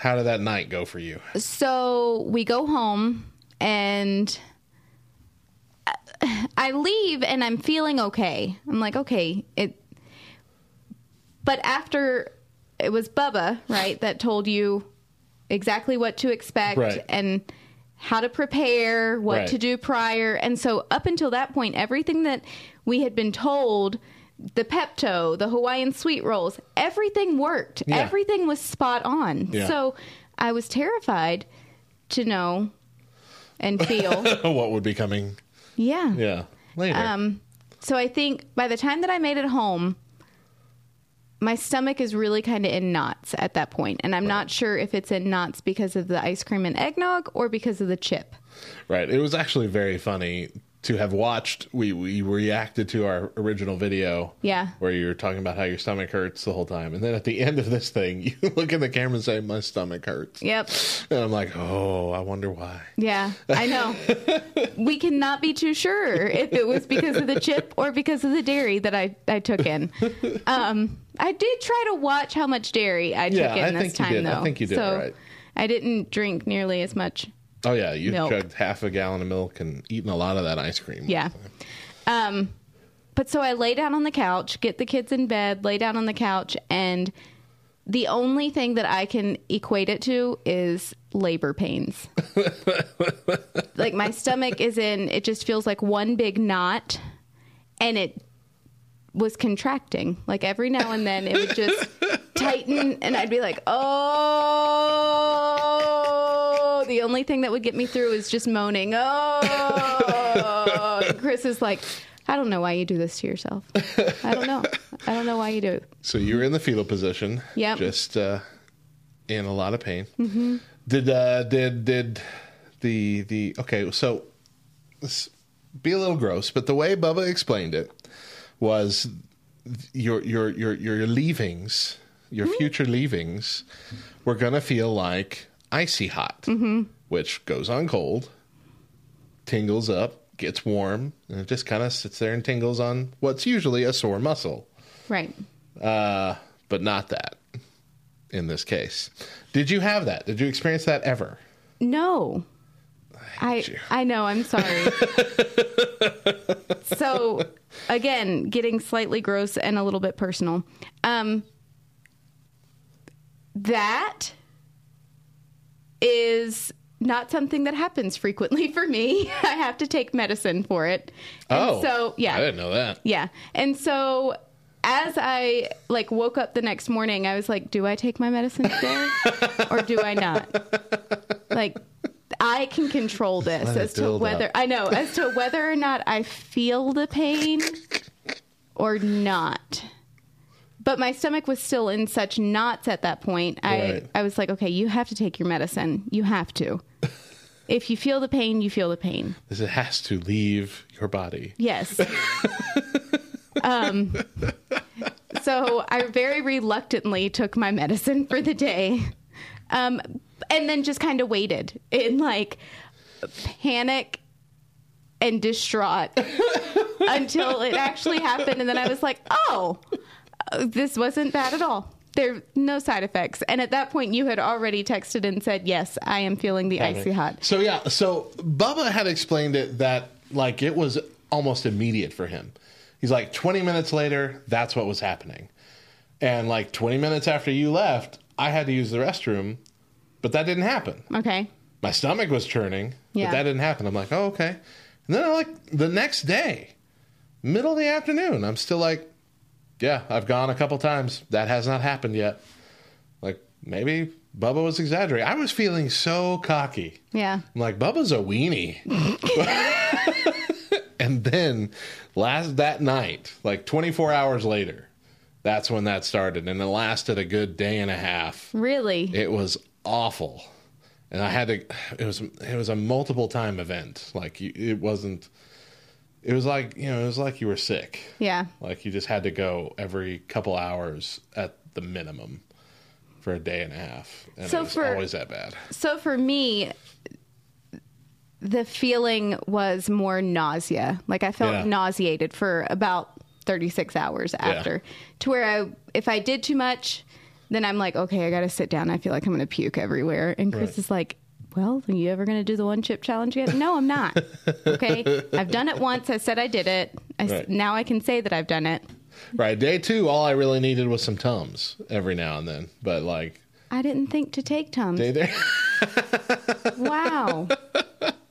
How did that night go for you? So we go home and I- I leave and I'm feeling okay. I'm like, okay, it but after it was Bubba, right, that told you exactly what to expect Right. and how to prepare, what Right. to do prior. And so up until that point, everything that we had been told, the Pepto, the Hawaiian sweet rolls, everything worked. Yeah. Everything was spot on. Yeah. So I was terrified to know and feel. what would be coming? yeah. Yeah, later. Um, so I think by the time that I made it home, my stomach is really kind of in knots at that point, and I'm not sure if it's in knots because of the ice cream and eggnog or because of the chip. right. It was actually very funny to have watched. We we reacted to our original video. Yeah. Where you were talking about how your stomach hurts the whole time, and then at the end of this thing, you look in the camera and say, "My stomach hurts." Yep. And I'm like, "Oh, I wonder why." Yeah, I know. we cannot be too sure if it was because of the chip or because of the dairy that I, I took in. Um, I did try to watch how much dairy I took Yeah, in I this think you time, did. I though. think you did so right. I didn't drink nearly as much. Oh yeah, you Milk. chugged half a gallon of milk and eaten a lot of that ice cream. Yeah. Um, but so I lay down on the couch, get the kids in bed, lay down on the couch, and the only thing that I can equate it to is labor pains. like my stomach is in, it just feels like one big knot, and it was contracting. Like every now and then it would just tighten, and I'd be like, oh. The only thing that would get me through is just moaning, oh. Chris is like, I don't know why you do this to yourself. I don't know. I don't know why you do it. So you were in the fetal position. Yep. Just uh, in a lot of pain. Mm-hmm. Did uh, did did the the okay? So this be a little gross, but the way Bubba explained it was your your your your leavings, your future leavings, were gonna feel like icy hot, Mm-hmm. which goes on cold, tingles up, gets warm, and it just kind of sits there and tingles on what's usually a sore muscle Right. uh, but not that in this case. Did you have that? Did you experience that ever? No. I I know, I'm sorry. so again, getting slightly gross and a little bit personal. Um that is not something that happens frequently for me. I have to take medicine for it. And Oh, so yeah. I didn't know that. Yeah. And so as I like woke up the next morning, I was like, do I take my medicine today or do I not? Like I can control this Let as to whether up. I know as to whether or not I feel the pain or not. But my stomach was still in such knots at that point. I Right. I was like, okay, you have to take your medicine. You have to. if you feel the pain, you feel the pain. This it has to leave your body. Yes. um, so I very reluctantly took my medicine for the day, um, and then just kind of waited in like panic and distraught until it actually happened, and then I was like, "Oh, this wasn't bad at all." There no side effects, and at that point, you had already texted and said, "Yes, I am feeling the icy hot." So yeah, so Bubba had explained it that like it was almost immediate for him. He's like 20 minutes later, that's what was happening. And like 20 minutes after you left, I had to use the restroom, but that didn't happen. Okay. My stomach was churning, Yeah. but that didn't happen. I'm like, "Oh, okay." And then I'm like the next day, middle of the afternoon, I'm still like, "Yeah, I've gone a couple times. That has not happened yet." Like maybe Bubba was exaggerating. I was feeling so cocky. Yeah. I'm like, Bubba's a weenie. and then last that night, like 24 hours later, that's when that started. And it lasted a good day and a half. Really? It was awful. And I had to it was it was a multiple time event. Like it wasn't it was like, you know, it was like you were sick. Yeah. Like you just had to go every couple hours at the minimum for a day and a half. And So it was for- always that bad. So for me, the feeling was more nausea. Like I felt Yeah. nauseated for about 36 hours after. To where I if I did too much, then I'm like, okay, I got to sit down. I feel like I'm going to puke everywhere. And Chris Right. is like, well, are you ever going to do the one chip challenge yet? No, I'm not. Okay. I've done it once. I said I did it. I, s- Right. Now I can say that I've done it. Right. Day two, all I really needed was some Tums every now and then. But like I didn't think to take Tums. day there wow.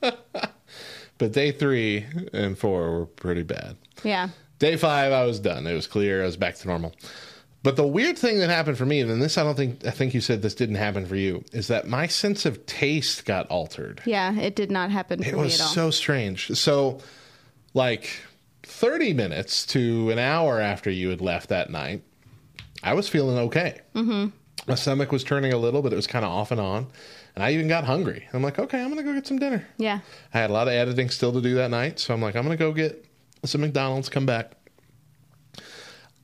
but day three and four were pretty bad. Yeah. Day five I was done. It was clear, I was back to normal. But the weird thing that happened for me, and this I don't think I think you said this didn't happen for you, is that my sense of taste got altered. Yeah. It did not happen for It me was at all. so strange. So, like 30 minutes to an hour after you had left that night, I was feeling okay. mm-hmm. My stomach was turning a little, but it was kind of off and on. And I even got hungry. I'm like, okay, I'm going to go get some dinner. Yeah. I had a lot of editing still to do that night. So I'm like, I'm going to go get some McDonald's, come back.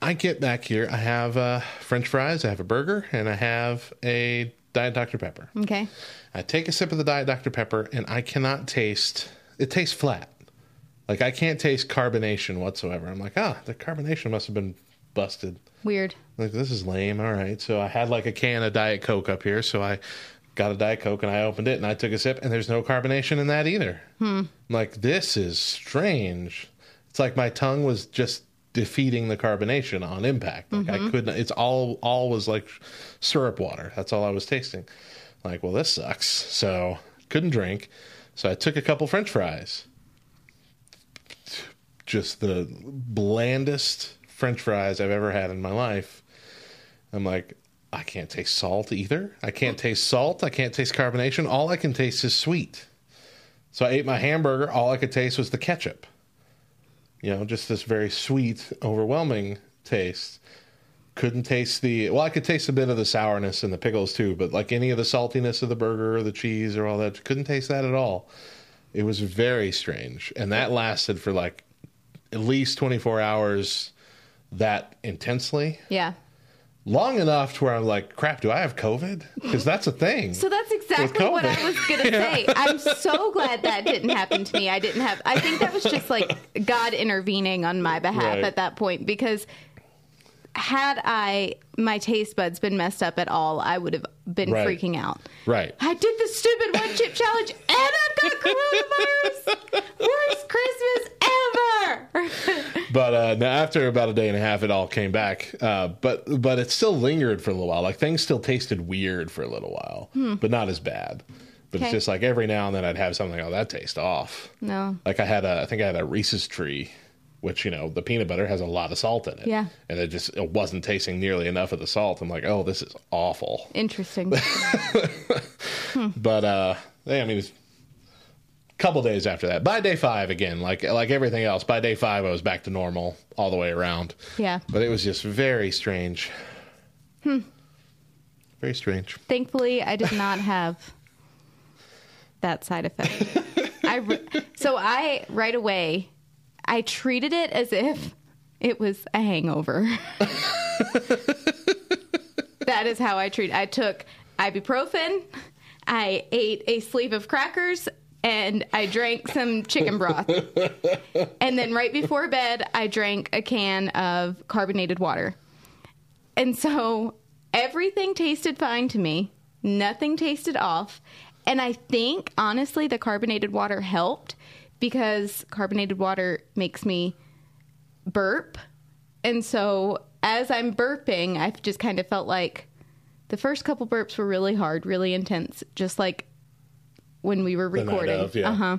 I get back here. I have uh, French fries, I have a burger, and I have a Diet Dr. Pepper. Okay. I take a sip of the Diet Dr. Pepper, and I cannot taste. It tastes flat. Like I can't taste carbonation whatsoever. I'm like, ah, the carbonation must have been busted. Weird. Like this is lame. All right. So I had like a can of Diet Coke up here, so I got a Diet Coke and I opened it and I took a sip, and there's no carbonation in that either. Hmm. I'm like, this is strange. It's like my tongue was just defeating the carbonation on impact. Like I Mhm. couldn't. It's all all was like syrup water. That's all I was tasting. Like, well, this sucks. So couldn't drink. So I took a couple French fries. Just the blandest French fries I've ever had in my life. I'm like, I can't taste salt either. I can't taste salt. I can't taste carbonation. All I can taste is sweet. So I ate my hamburger. All I could taste was the ketchup. You know, just this very sweet, overwhelming taste. Couldn't taste the well, I could taste a bit of the sourness and the pickles too, but like any of the saltiness of the burger or the cheese or all that, couldn't taste that at all. It was very strange. And that lasted for like at least 24 hours that intensely. Yeah. Long enough to where I'm like, crap, do I have COVID? Because that's a thing. So that's exactly what I was going to say. I'm so glad that didn't happen to me. I didn't have, I think that was just like God intervening on my behalf Right. at that point because had I, my taste buds been messed up at all, I would have been Right. freaking out. Right. I did the stupid one chip challenge and I've got coronavirus. Worst Christmas ever. But uh, now after about a day and a half, it all came back. Uh, but but it still lingered for a little while. Like things still tasted weird for a little while, Hmm. but not as bad. But Okay. it's just like every now and then I'd have something. Oh, that tastes off. no. Like I had a, I think I had a Reese's tree, which you know the peanut butter has a lot of salt in it. Yeah. And it just it wasn't tasting nearly enough of the salt. I'm like, oh, this is awful. Interesting. But uh, yeah, I mean, it's couple days after that. By day five, again, like like everything else, by day five, I was back to normal all the way around. Yeah. But it was just very strange. Hmm. Very strange. Thankfully, I did not have that side effect. I re- so I right away I treated it as if it was a hangover. that is how I treat. I took ibuprofen. I ate a sleeve of crackers and I drank some chicken broth. and then right before bed, I drank a can of carbonated water. And so everything tasted fine to me. Nothing tasted off. And I think, honestly, the carbonated water helped because carbonated water makes me burp. And so as I'm burping, I've just kind of felt like the first couple burps were really hard, really intense, just like when we were recording. yeah. Uh huh.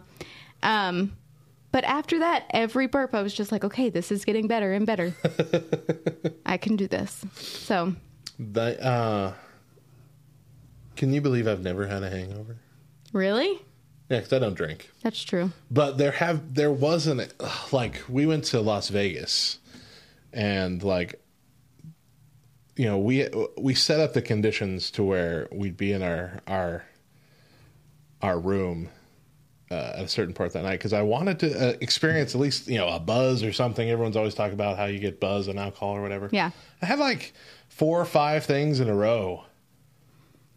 Um, but after that, every burp, I was just like, okay, this is getting better and better. I can do this. So, The, uh, can you believe I've never had a hangover? really? Yeah, 'cause I don't drink. That's true. But there have there wasn't like we went to Las Vegas, and like you know we we set up the conditions to where we'd be in our our our room uh, at a certain part that night because I wanted to uh, experience at least you know a buzz or something. Everyone's always talking about how you get buzz and alcohol or whatever. Yeah. I had like four or five things in a row.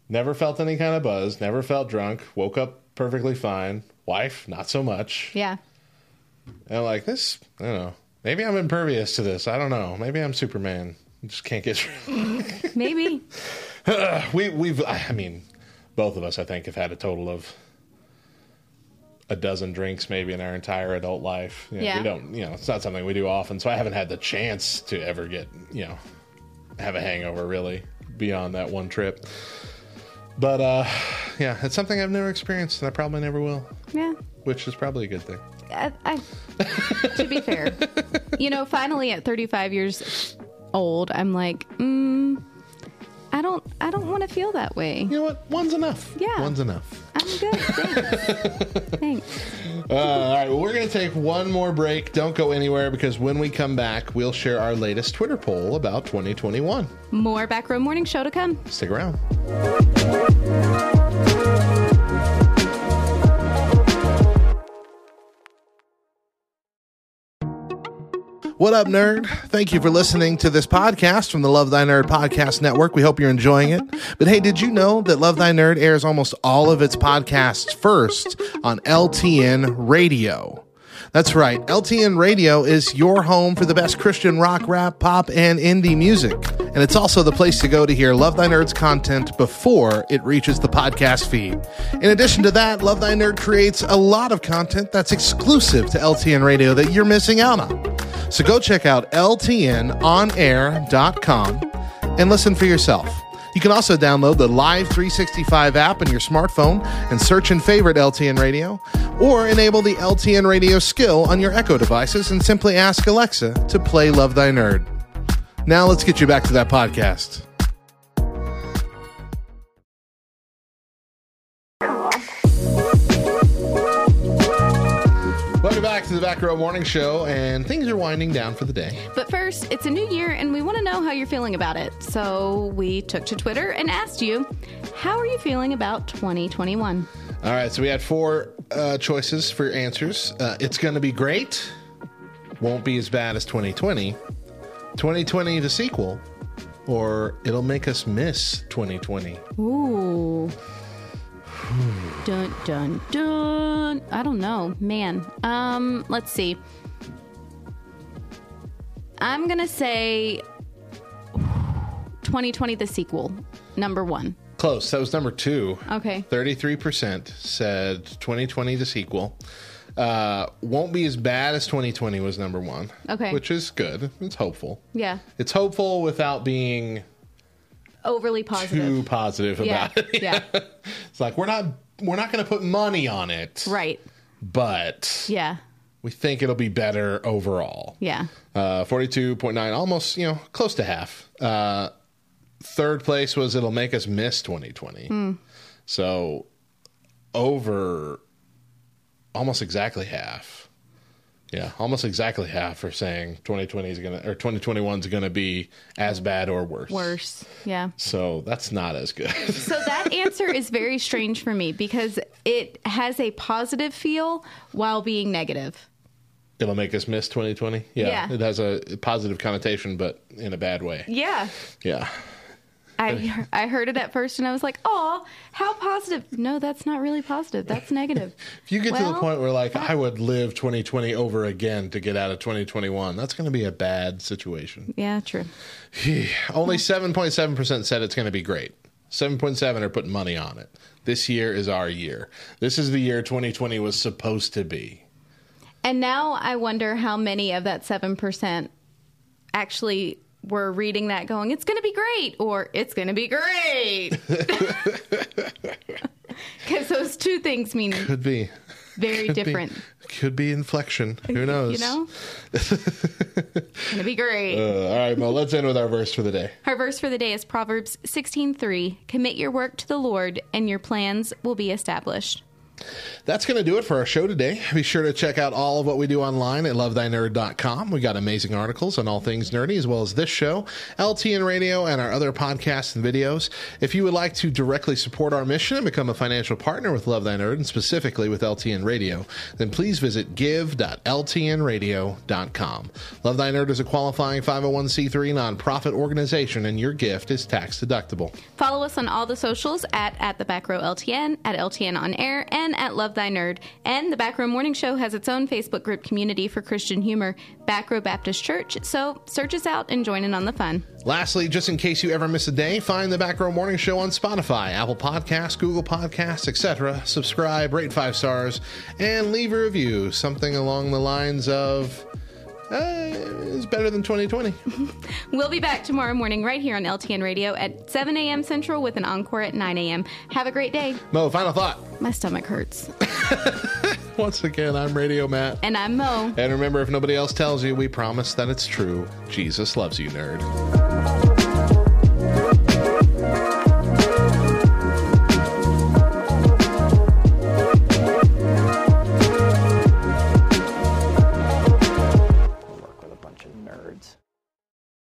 Never felt any kind of buzz. Never felt drunk. Woke up perfectly fine. Wife, not so much. Yeah. And like, this, I don't know. Maybe I'm impervious to this. I don't know. Maybe I'm Superman. I just can't get Maybe. we we've I mean, both of us I think have had a total of a dozen drinks maybe in our entire adult life. You know, Yeah. We don't you know, it's not something we do often, so I haven't had the chance to ever get, you know, have a hangover really beyond that one trip. But uh yeah, it's something I've never experienced and I probably never will, Yeah. which is probably a good thing. I, I, to be fair, you know, finally at 35 years old, I'm like, mm, I don't, I don't want to feel that way. You know what? One's enough. Yeah, One's enough. I'm good. Thanks. Thanks. Uh, all right, well, we're going to take one more break. Don't go anywhere because when we come back, we'll share our latest Twitter poll about 2021. More back row morning show to come. Stick around. What up, nerd? Thank you for listening to this podcast from the Love Thy Nerd Podcast Network. We hope you're enjoying it. But hey, did you know that Love Thy Nerd airs almost all of its podcasts first on LTN Radio? That's right. LTN Radio is your home for the best Christian rock, rap, pop, and indie music. And it's also the place to go to hear Love Thy Nerd's content before it reaches the podcast feed. In addition to that, Love Thy Nerd creates a lot of content that's exclusive to LTN Radio that you're missing out on. So go check out ltnonair.com and listen for yourself. You can also download the Live 365 app on your smartphone and search and favorite LTN Radio, or enable the LTN Radio skill on your Echo devices and simply ask Alexa to play Love Thy Nerd. Now let's get you back to that podcast. The Back Row Morning Show, and things are winding down for the day. But first, it's a new year and we want to know how you're feeling about it. So we took to Twitter and asked you, how are you feeling about 2021? All right, so we had four uh, choices for your answers. Uh, it's going to be great. Won't be as bad as 2020. 2020 the sequel, or it'll make us miss 2020. Ooh. Dun dun dun. I don't know, man. Um, let's see. I'm gonna say 2020 the sequel, number one. Close. That was number two. Okay. 33% said 2020 the sequel. Uh, won't be as bad as 2020 was number one. Okay. Which is good. It's hopeful. Yeah. It's hopeful without being Overly positive. too positive Yeah. about it. Yeah. It's like we're not we're not going to put money on it, Right. but Yeah. we think it'll be better overall. Yeah. Uh, 42.9, almost, you know, close to half. Uh, third place was it'll make us miss 2020. Hmm. So over almost exactly half. Yeah, almost exactly half are saying 2020 is gonna or 2021 is gonna be as bad or worse. Worse. Yeah. So that's not as good. So that answer is very strange for me because it has a positive feel while being negative. It'll make us miss 2020. Yeah, Yeah. it has a positive connotation, but in a bad way. Yeah. Yeah. I I heard it at first and I was like, "Oh, how positive." No, that's not really positive. That's negative. If you get to the point where like I would live 2020 over again to get out of 2021, that's going to be a bad situation. Yeah, true. Only 7.7% said it's going to be great. 7.7 are putting money on it. This year is our year. This is the year 2020 was supposed to be. And now I wonder how many of that 7% actually were reading that going, it's going to be great, or it's going to be great. Because those two things mean Could be. very Could be. different. Could be inflection. Who knows? You know? it's going to be great. Uh, all right, Mo, let's end with our verse for the day. Our verse for the day is Proverbs 16:3. Commit your work to the Lord, and your plans will be established. That's going to do it for our show today. Be sure to check out all of what we do online at lovethynerd.com. We got amazing articles on all things nerdy, as well as this show, LTN Radio, and our other podcasts and videos. If you would like to directly support our mission and become a financial partner with Love Thy Nerd, and specifically with LTN Radio, then please visit give.ltnradio.com. Love Thy Nerd is a qualifying 501c3 nonprofit organization, and your gift is tax deductible. Follow us on all the socials at at the back row LTN, at LTN on air, and at Love Thy Nerd. And the Back Row Morning Show has its own Facebook group community for Christian humor, Back Row Baptist Church. So search us out and join in on the fun. Lastly, just in case you ever miss a day, find the Back Row Morning Show on Spotify, Apple Podcasts, Google Podcasts, etc. Subscribe, rate five stars, and leave a review. Something along the lines of, uh, "It's better than 2020." We'll be back tomorrow morning right here on LTN Radio at 7 a.m. Central with an encore at 9 a.m. Have a great day. Mo, final thought. My stomach hurts. Once again, I'm Radio Matt. And I'm Mo. And remember, if nobody else tells you, we promise that it's true. Jesus loves you, nerd.